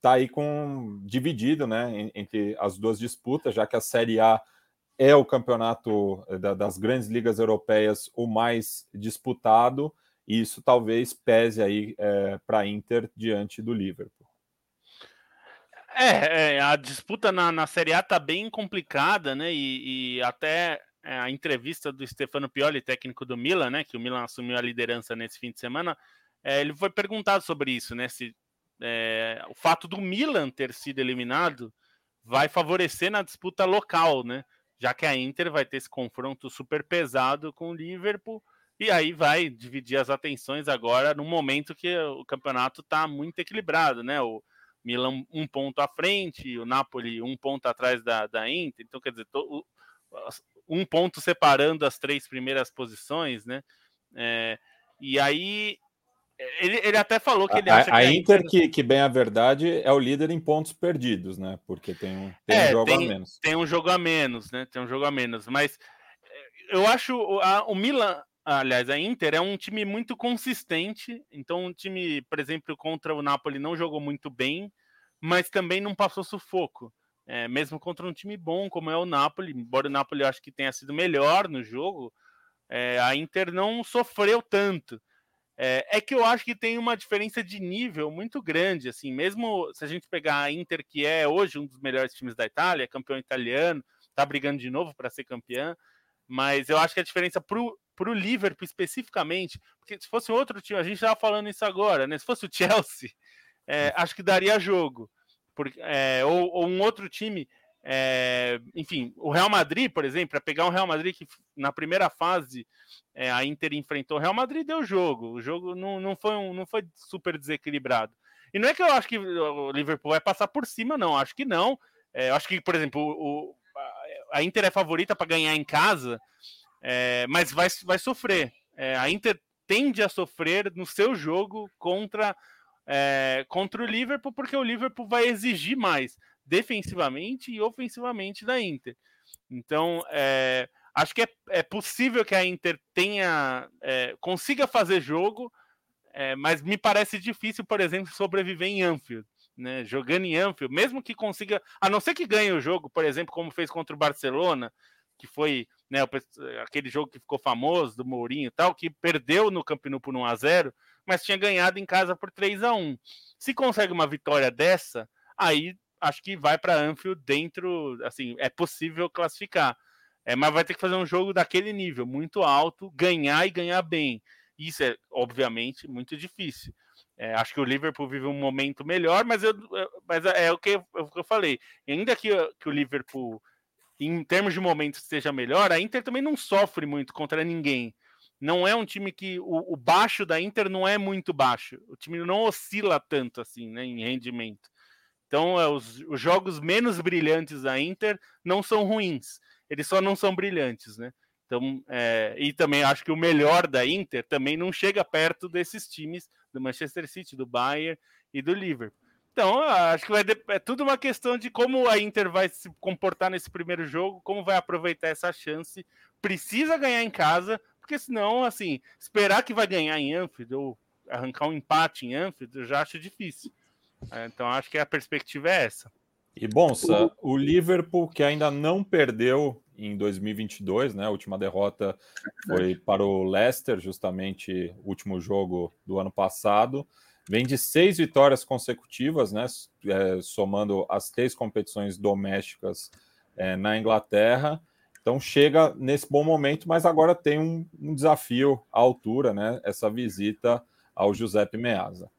tá, aí com dividido, né? Entre as duas disputas, já que a Série A é o campeonato da, das grandes ligas europeias o mais disputado, e isso talvez pese aí é, para a Inter diante do Liverpool. É, é, a disputa na, na Série A tá bem complicada, né? E, e até é, a entrevista do Stefano Pioli, técnico do Milan, né? Que o Milan assumiu a liderança nesse fim de semana. É, ele foi perguntado sobre isso, né? Se é, o fato do Milan ter sido eliminado vai favorecer na disputa local, né? Já que a Inter vai ter esse confronto super pesado com o Liverpool e aí vai dividir as atenções agora no momento que o campeonato está muito equilibrado, né? O, Milan um ponto à frente, o Napoli um ponto atrás da, da Inter, então quer dizer, um ponto separando as três primeiras posições, né? É, e aí ele, ele até falou que ele acha a, a que a Inter, Inter... Que, que, bem a verdade, é o líder em pontos perdidos, né? Porque tem um, tem é, um jogo tem, a menos. Tem um jogo a menos, né? Tem um jogo a menos. Mas é, eu acho a, o Milan aliás, a Inter é um time muito consistente. Então, um time, por exemplo, contra o Napoli não jogou muito bem, mas também não passou sufoco. É, mesmo contra um time bom como é o Napoli, embora o Napoli eu acho que tenha sido melhor no jogo, é, a Inter não sofreu tanto. É, é, que eu acho que tem uma diferença de nível muito grande, assim, mesmo se a gente pegar a Inter, que é hoje um dos melhores times da Itália, campeão italiano, tá brigando de novo para ser campeão, mas eu acho que a diferença pro para o Liverpool especificamente, porque se fosse outro time, a gente estava falando isso agora, né? Se fosse o Chelsea, é, acho que daria jogo. Porque, é, ou, ou, um outro time, é, enfim, o Real Madrid, por exemplo, para pegar um Real Madrid que na primeira fase é, a Inter enfrentou o Real Madrid, deu jogo. O jogo não, não, foi um, não foi super desequilibrado. E não é que eu acho que o Liverpool vai passar por cima, não. Acho que não. É, eu acho que, por exemplo, o, a Inter é favorita para ganhar em casa, é, mas vai, vai sofrer. É, a Inter tende a sofrer no seu jogo contra, é, contra o Liverpool, porque o Liverpool vai exigir mais defensivamente e ofensivamente da Inter. Então, é, acho que é, é, possível que a Inter tenha é, consiga fazer jogo, é, mas me parece difícil, por exemplo, sobreviver em Anfield. Né, jogando em Anfield, mesmo que consiga, a não ser que ganhe o jogo, por exemplo, como fez contra o Barcelona, que foi né, aquele jogo que ficou famoso do Mourinho e tal, que perdeu no Camp Nou por 1 a 0, mas tinha ganhado em casa por 3 a 1. Se consegue uma vitória dessa, aí acho que vai para Anfield dentro, assim, é possível classificar. É, mas vai ter que fazer um jogo daquele nível, muito alto, ganhar e ganhar bem. Isso é, obviamente, muito difícil. É, acho que o Liverpool vive um momento melhor, mas, eu, mas é, é o que, é o que eu falei. ainda que, que o Liverpool, em termos de momento, esteja melhor, a Inter também não sofre muito contra ninguém. Não é um time que. O, o baixo da Inter não é muito baixo. O time não oscila tanto assim, né, em rendimento. Então, é, os, os, jogos menos brilhantes da Inter não são ruins, eles só não são brilhantes, né? Então, é, e também acho que o melhor da Inter também não chega perto desses times do Manchester City, do Bayern e do Liverpool. Então, acho que vai, é tudo uma questão de como a Inter vai se comportar nesse primeiro jogo, como vai aproveitar essa chance. Precisa ganhar em casa, porque senão, assim, esperar que vai ganhar em Anfield ou arrancar um empate em Anfield, eu já acho difícil. É, então acho que a perspectiva é essa. E bom, o Liverpool que ainda não perdeu em 2022, né? A última derrota foi para o Leicester, justamente o último jogo do ano passado. Vem de seis vitórias consecutivas, né? É, somando as três competições domésticas é, na Inglaterra. Então chega nesse bom momento, mas agora tem um, um desafio à altura, né? Essa visita ao Giuseppe Meazza.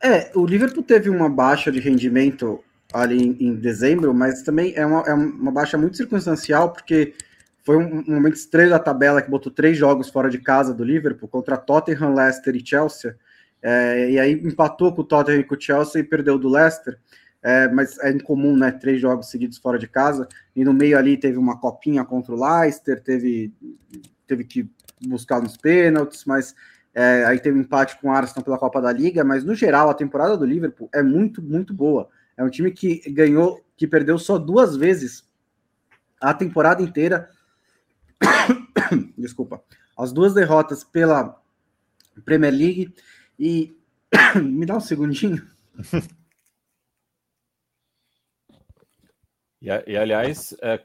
É, o Liverpool teve uma baixa de rendimento ali em, em dezembro, mas também é uma, é uma, baixa muito circunstancial, porque foi um, um, momento estranho da tabela que botou três jogos fora de casa do Liverpool contra Tottenham, Leicester e Chelsea. É, e aí empatou com o Tottenham e com o Chelsea e perdeu do Leicester. É, mas é incomum, né? Três jogos seguidos fora de casa. E no meio ali teve uma copinha contra o Leicester, teve, teve que buscar nos pênaltis, mas é, aí teve um empate com o Arsenal pela Copa da Liga, mas no geral a temporada do Liverpool é muito, muito boa. É um time que ganhou, que perdeu só duas vezes a temporada inteira. Desculpa. As duas derrotas pela Premier League. E me dá um segundinho. E, e, aliás, é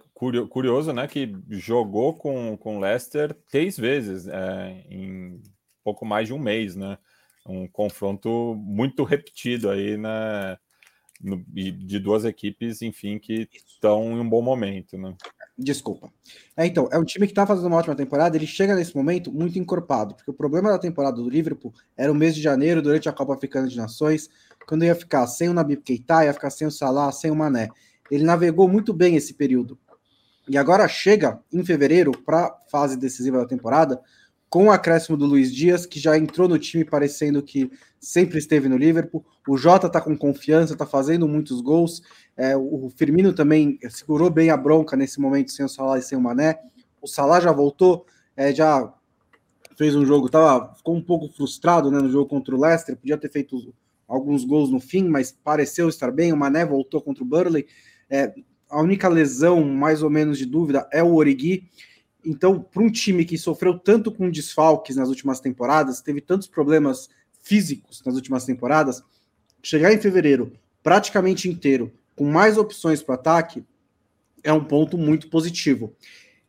curioso, né, que jogou com o Leicester três vezes é, em pouco mais de um mês, né? Um confronto muito repetido aí, né? No, de duas equipes, enfim, que estão em um bom momento, né? Desculpa. É, então, é um time que está fazendo uma ótima temporada, ele chega nesse momento muito encorpado, porque o problema da temporada do Liverpool era o mês de janeiro, durante a Copa Africana de Nações, quando ia ficar sem o Nabi Keita, ia ficar sem o Salah, sem o Mané. Ele navegou muito bem esse período. E agora chega em fevereiro para a fase decisiva da temporada, com o acréscimo do Luiz Dias, que já entrou no time parecendo que sempre esteve no Liverpool. O Jota está com confiança, está fazendo muitos gols. É, o Firmino também segurou bem a bronca nesse momento sem o Salah e sem o Mané. O Salah já voltou, é, já fez um jogo, tava, ficou um pouco frustrado né, no jogo contra o Leicester, podia ter feito alguns gols no fim, mas pareceu estar bem. O Mané voltou contra o Burley. É, a única lesão, mais ou menos de dúvida, é o Origi. Então, para um time que sofreu tanto com desfalques nas últimas temporadas, teve tantos problemas físicos nas últimas temporadas, chegar em fevereiro praticamente inteiro, com mais opções para ataque, é um ponto muito positivo.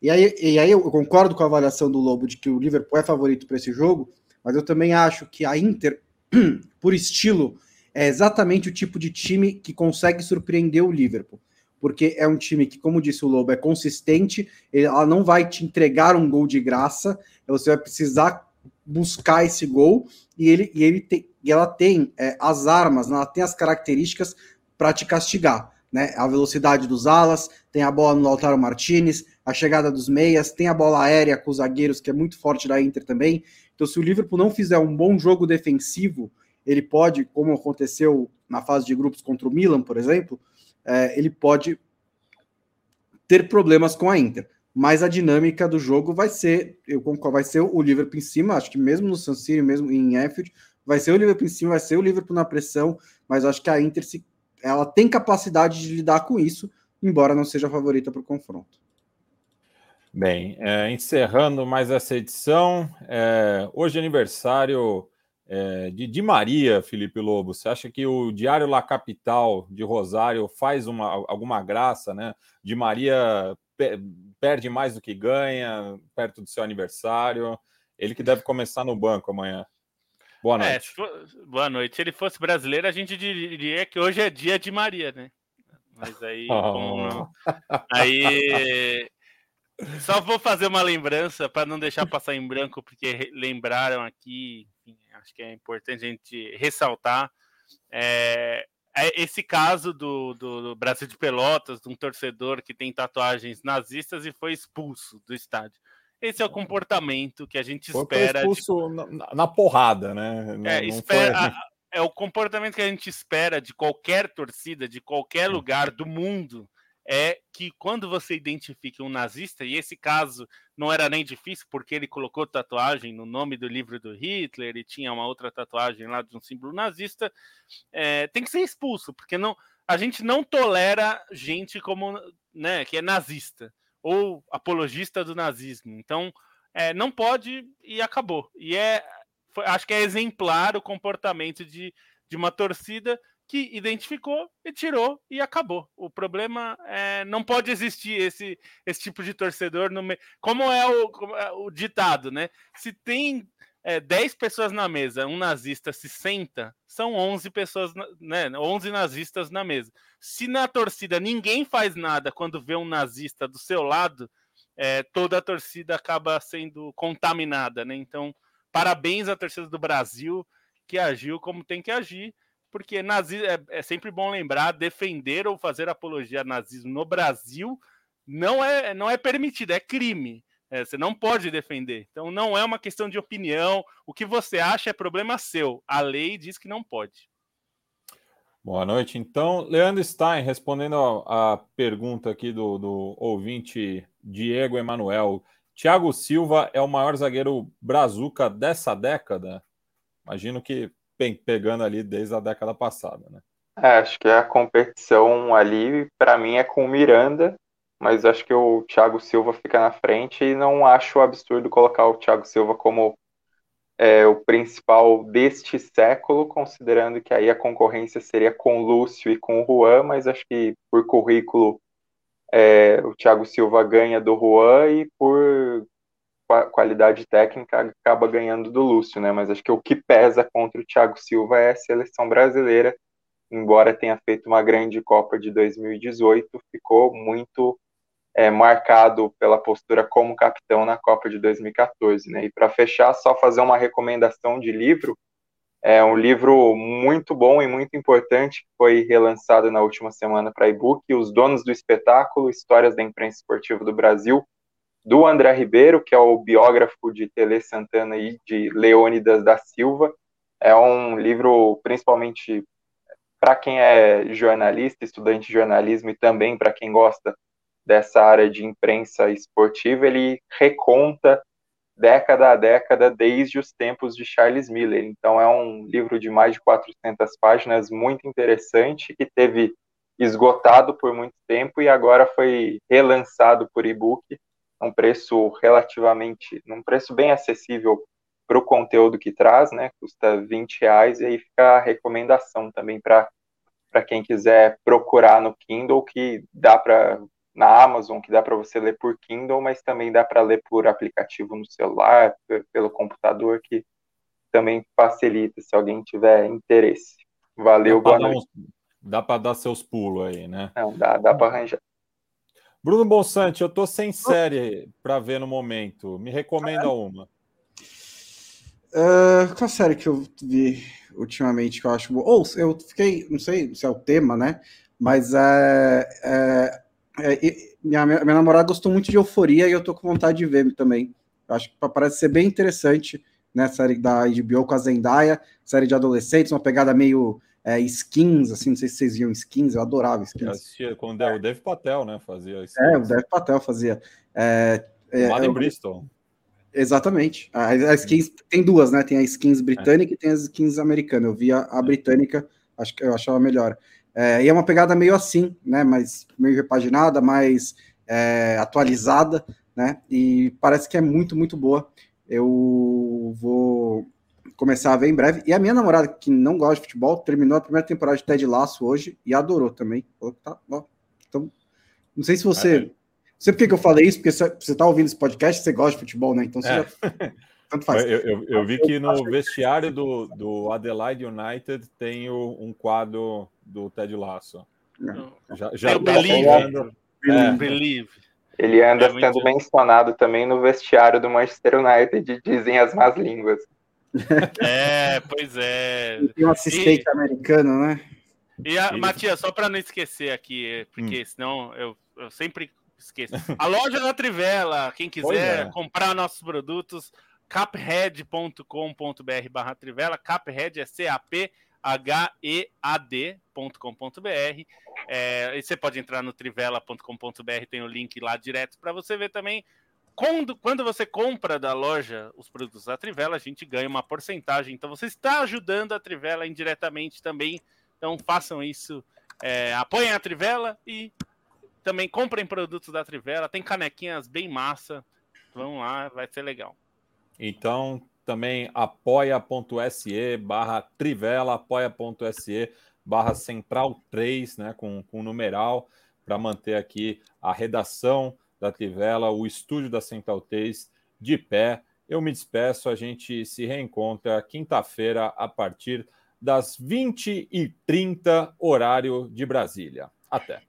E aí, e aí eu concordo com a avaliação do Lobo de que o Liverpool é favorito para esse jogo, mas eu também acho que a Inter, por estilo, é exatamente o tipo de time que consegue surpreender o Liverpool porque é um time que, como disse o Lobo, é consistente, ela não vai te entregar um gol de graça, você vai precisar buscar esse gol, e, ele, e, ele e ela tem é, as armas, ela tem as características para te castigar. né? A velocidade dos alas, tem a bola no Lautaro Martinez, a chegada dos meias, tem a bola aérea com os zagueiros, que é muito forte da Inter também. Então, se o Liverpool não fizer um bom jogo defensivo, ele pode, como aconteceu na fase de grupos contra o Milan, por exemplo, é, ele pode ter problemas com a Inter. Mas a dinâmica do jogo vai ser, eu concordo, vai ser o Liverpool em cima, acho que mesmo no San Siro, mesmo em Anfield, vai ser o Liverpool em cima, vai ser o Liverpool na pressão, mas acho que a Inter se, ela tem capacidade de lidar com isso, embora não seja a favorita para o confronto. Bem, é, encerrando mais essa edição, é, hoje é aniversário é, de Di Maria, Felipe Lobo. Você acha que o Diário La Capital de Rosário faz uma, alguma graça, né? Di Maria perde mais do que ganha perto do seu aniversário. Ele que deve começar no banco amanhã. Boa é, noite. É, boa noite. Se ele fosse brasileiro, a gente diria que hoje é dia de Maria, né? Mas aí. Oh. Aí. Só vou fazer uma lembrança para não deixar passar em branco, porque lembraram aqui, enfim, acho que é importante a gente ressaltar. É, é esse caso do, do, do, Brasil de Pelotas, de um torcedor que tem tatuagens nazistas e foi expulso do estádio. Esse é o comportamento que a gente foi espera. Foi expulso de... na, na, porrada, né? Não, é, espera, foi... é o comportamento que a gente espera de qualquer torcida, de qualquer lugar do mundo é que quando você identifica um nazista, e esse caso não era nem difícil, porque ele colocou tatuagem no nome do livro do Hitler e tinha uma outra tatuagem lá de um símbolo nazista, é, tem que ser expulso, porque não, a gente não tolera gente como né, que é nazista ou apologista do nazismo. Então, é, não pode e acabou. E é, foi, acho que é exemplar o comportamento de, de uma torcida que identificou e tirou e acabou. O problema é não pode existir esse, esse tipo de torcedor no meio. Como é o, como é o ditado, né? Se tem é, 10 pessoas na mesa, um nazista se senta, são 11 pessoas, né? 11 nazistas na mesa. Se na torcida ninguém faz nada quando vê um nazista do seu lado, é, toda a torcida acaba sendo contaminada, né? Então, parabéns à torcida do Brasil que agiu como tem que agir porque nazi é, é, sempre bom lembrar, defender ou fazer apologia a nazismo no Brasil não é, não é permitido, é crime. É, você não pode defender. Então não é uma questão de opinião. O que você acha é problema seu. A lei diz que não pode. Boa noite. Então, Leandro Stein, respondendo a pergunta aqui do, do ouvinte Diego Emanuel. Thiago Silva é o maior zagueiro brazuca dessa década? Imagino que pegando ali desde a década passada, né? É, acho que a competição ali, para mim, é com o Miranda, mas acho que o Thiago Silva fica na frente e não acho absurdo colocar o Thiago Silva como é, o principal deste século, considerando que aí a concorrência seria com o Lúcio e com o Juan, mas acho que por currículo é, o Thiago Silva ganha do Juan e por qualidade técnica acaba ganhando do Lúcio, né? Mas acho que o que pesa contra o Thiago Silva é a seleção brasileira, embora tenha feito uma grande Copa de 2018, ficou muito é, marcado pela postura como capitão na Copa de 2014, né? E para fechar, só fazer uma recomendação de livro. É um livro muito bom e muito importante que foi relançado na última semana para e-book, Os Donos do Espetáculo, Histórias da Imprensa Esportiva do Brasil, do André Ribeiro, que é o biógrafo de Tele Santana e de Leônidas da Silva. É um livro principalmente para quem é jornalista, estudante de jornalismo e também para quem gosta dessa área de imprensa esportiva, ele reconta década a década desde os tempos de Charles Miller. Então é um livro de mais de 400 páginas, muito interessante, que teve esgotado por muito tempo e agora foi relançado por e-book um preço relativamente, num preço bem acessível para o conteúdo que traz, né? Custa 20 reais e aí fica a recomendação também para quem quiser procurar no Kindle, que dá para na Amazon, que dá para você ler por Kindle, mas também dá para ler por aplicativo no celular, pelo computador, que também facilita se alguém tiver interesse. Valeu, boa noite. Dá para dar seus pulos aí, né? Não, dá, dá para arranjar. Bruno Bonsante, eu tô sem série para ver no momento. Me recomenda uma. Uh, qual série que eu vi ultimamente que eu acho boa? Ou eu fiquei, não sei se é o tema, né? Mas é, é, é minha, minha namorada gostou muito de Euforia e eu tô com vontade de ver também. acho que parece ser bem interessante, né? Série da HBO com a Zendaya, série de adolescentes, uma pegada meio é, skins, assim, não sei se vocês viam skins, eu adorava skins. Eu assistia quando o Dave Patel, né, fazia skins. É, o Dave Patel fazia. É, é, Lá em Bristol. Exatamente. A, a, skins tem duas, né? Tem a skins britânica é. e tem as skins americanas. Eu via a, a britânica, acho que eu achava melhor. É, e é uma pegada meio assim, né? Mais meio repaginada, mais é, atualizada, né? E parece que é muito, muito boa. Eu vou começar a ver em breve. E a minha namorada, que não gosta de futebol, terminou a primeira temporada de Ted Laço hoje e adorou também. Tá, então, não sei se você. Não sei por que, eu falei isso, porque você está ouvindo esse podcast, você gosta de futebol, né? Então você é. já. Tanto faz. Eu, eu, eu vi que no vestiário do, do Adelaide United tem o, um quadro do Ted Laço. Já, já eu tá believe. É. believe. Ele anda é sendo mencionado também no vestiário do Manchester United, dizem as más línguas. É, pois é. tem um assistente e... americano, né? E a, Matias, só para não esquecer aqui, porque hum. senão eu, eu sempre esqueço. A loja da Trivela, quem quiser é. comprar nossos produtos, caphead.com.br barra Trivela, caphead é C-A-P h-e-a-d.com.br. É, e você pode entrar no trivela.com.br, tem o link lá direto para você ver também quando, quando você compra da loja os produtos da Trivela, a gente ganha uma porcentagem. Então você está ajudando a Trivela indiretamente também. Então façam isso. É, apoiem a Trivela e também comprem produtos da Trivela. Tem canequinhas bem massa. Vão lá, vai ser legal. Então, também apoia.se barra Trivela, apoia.se barra Central 3, né, com, com numeral, para manter aqui a redação da Trivela, o estúdio da Central 3 de pé. Eu me despeço, a gente se reencontra quinta-feira a partir das 20h30, horário de Brasília. Até.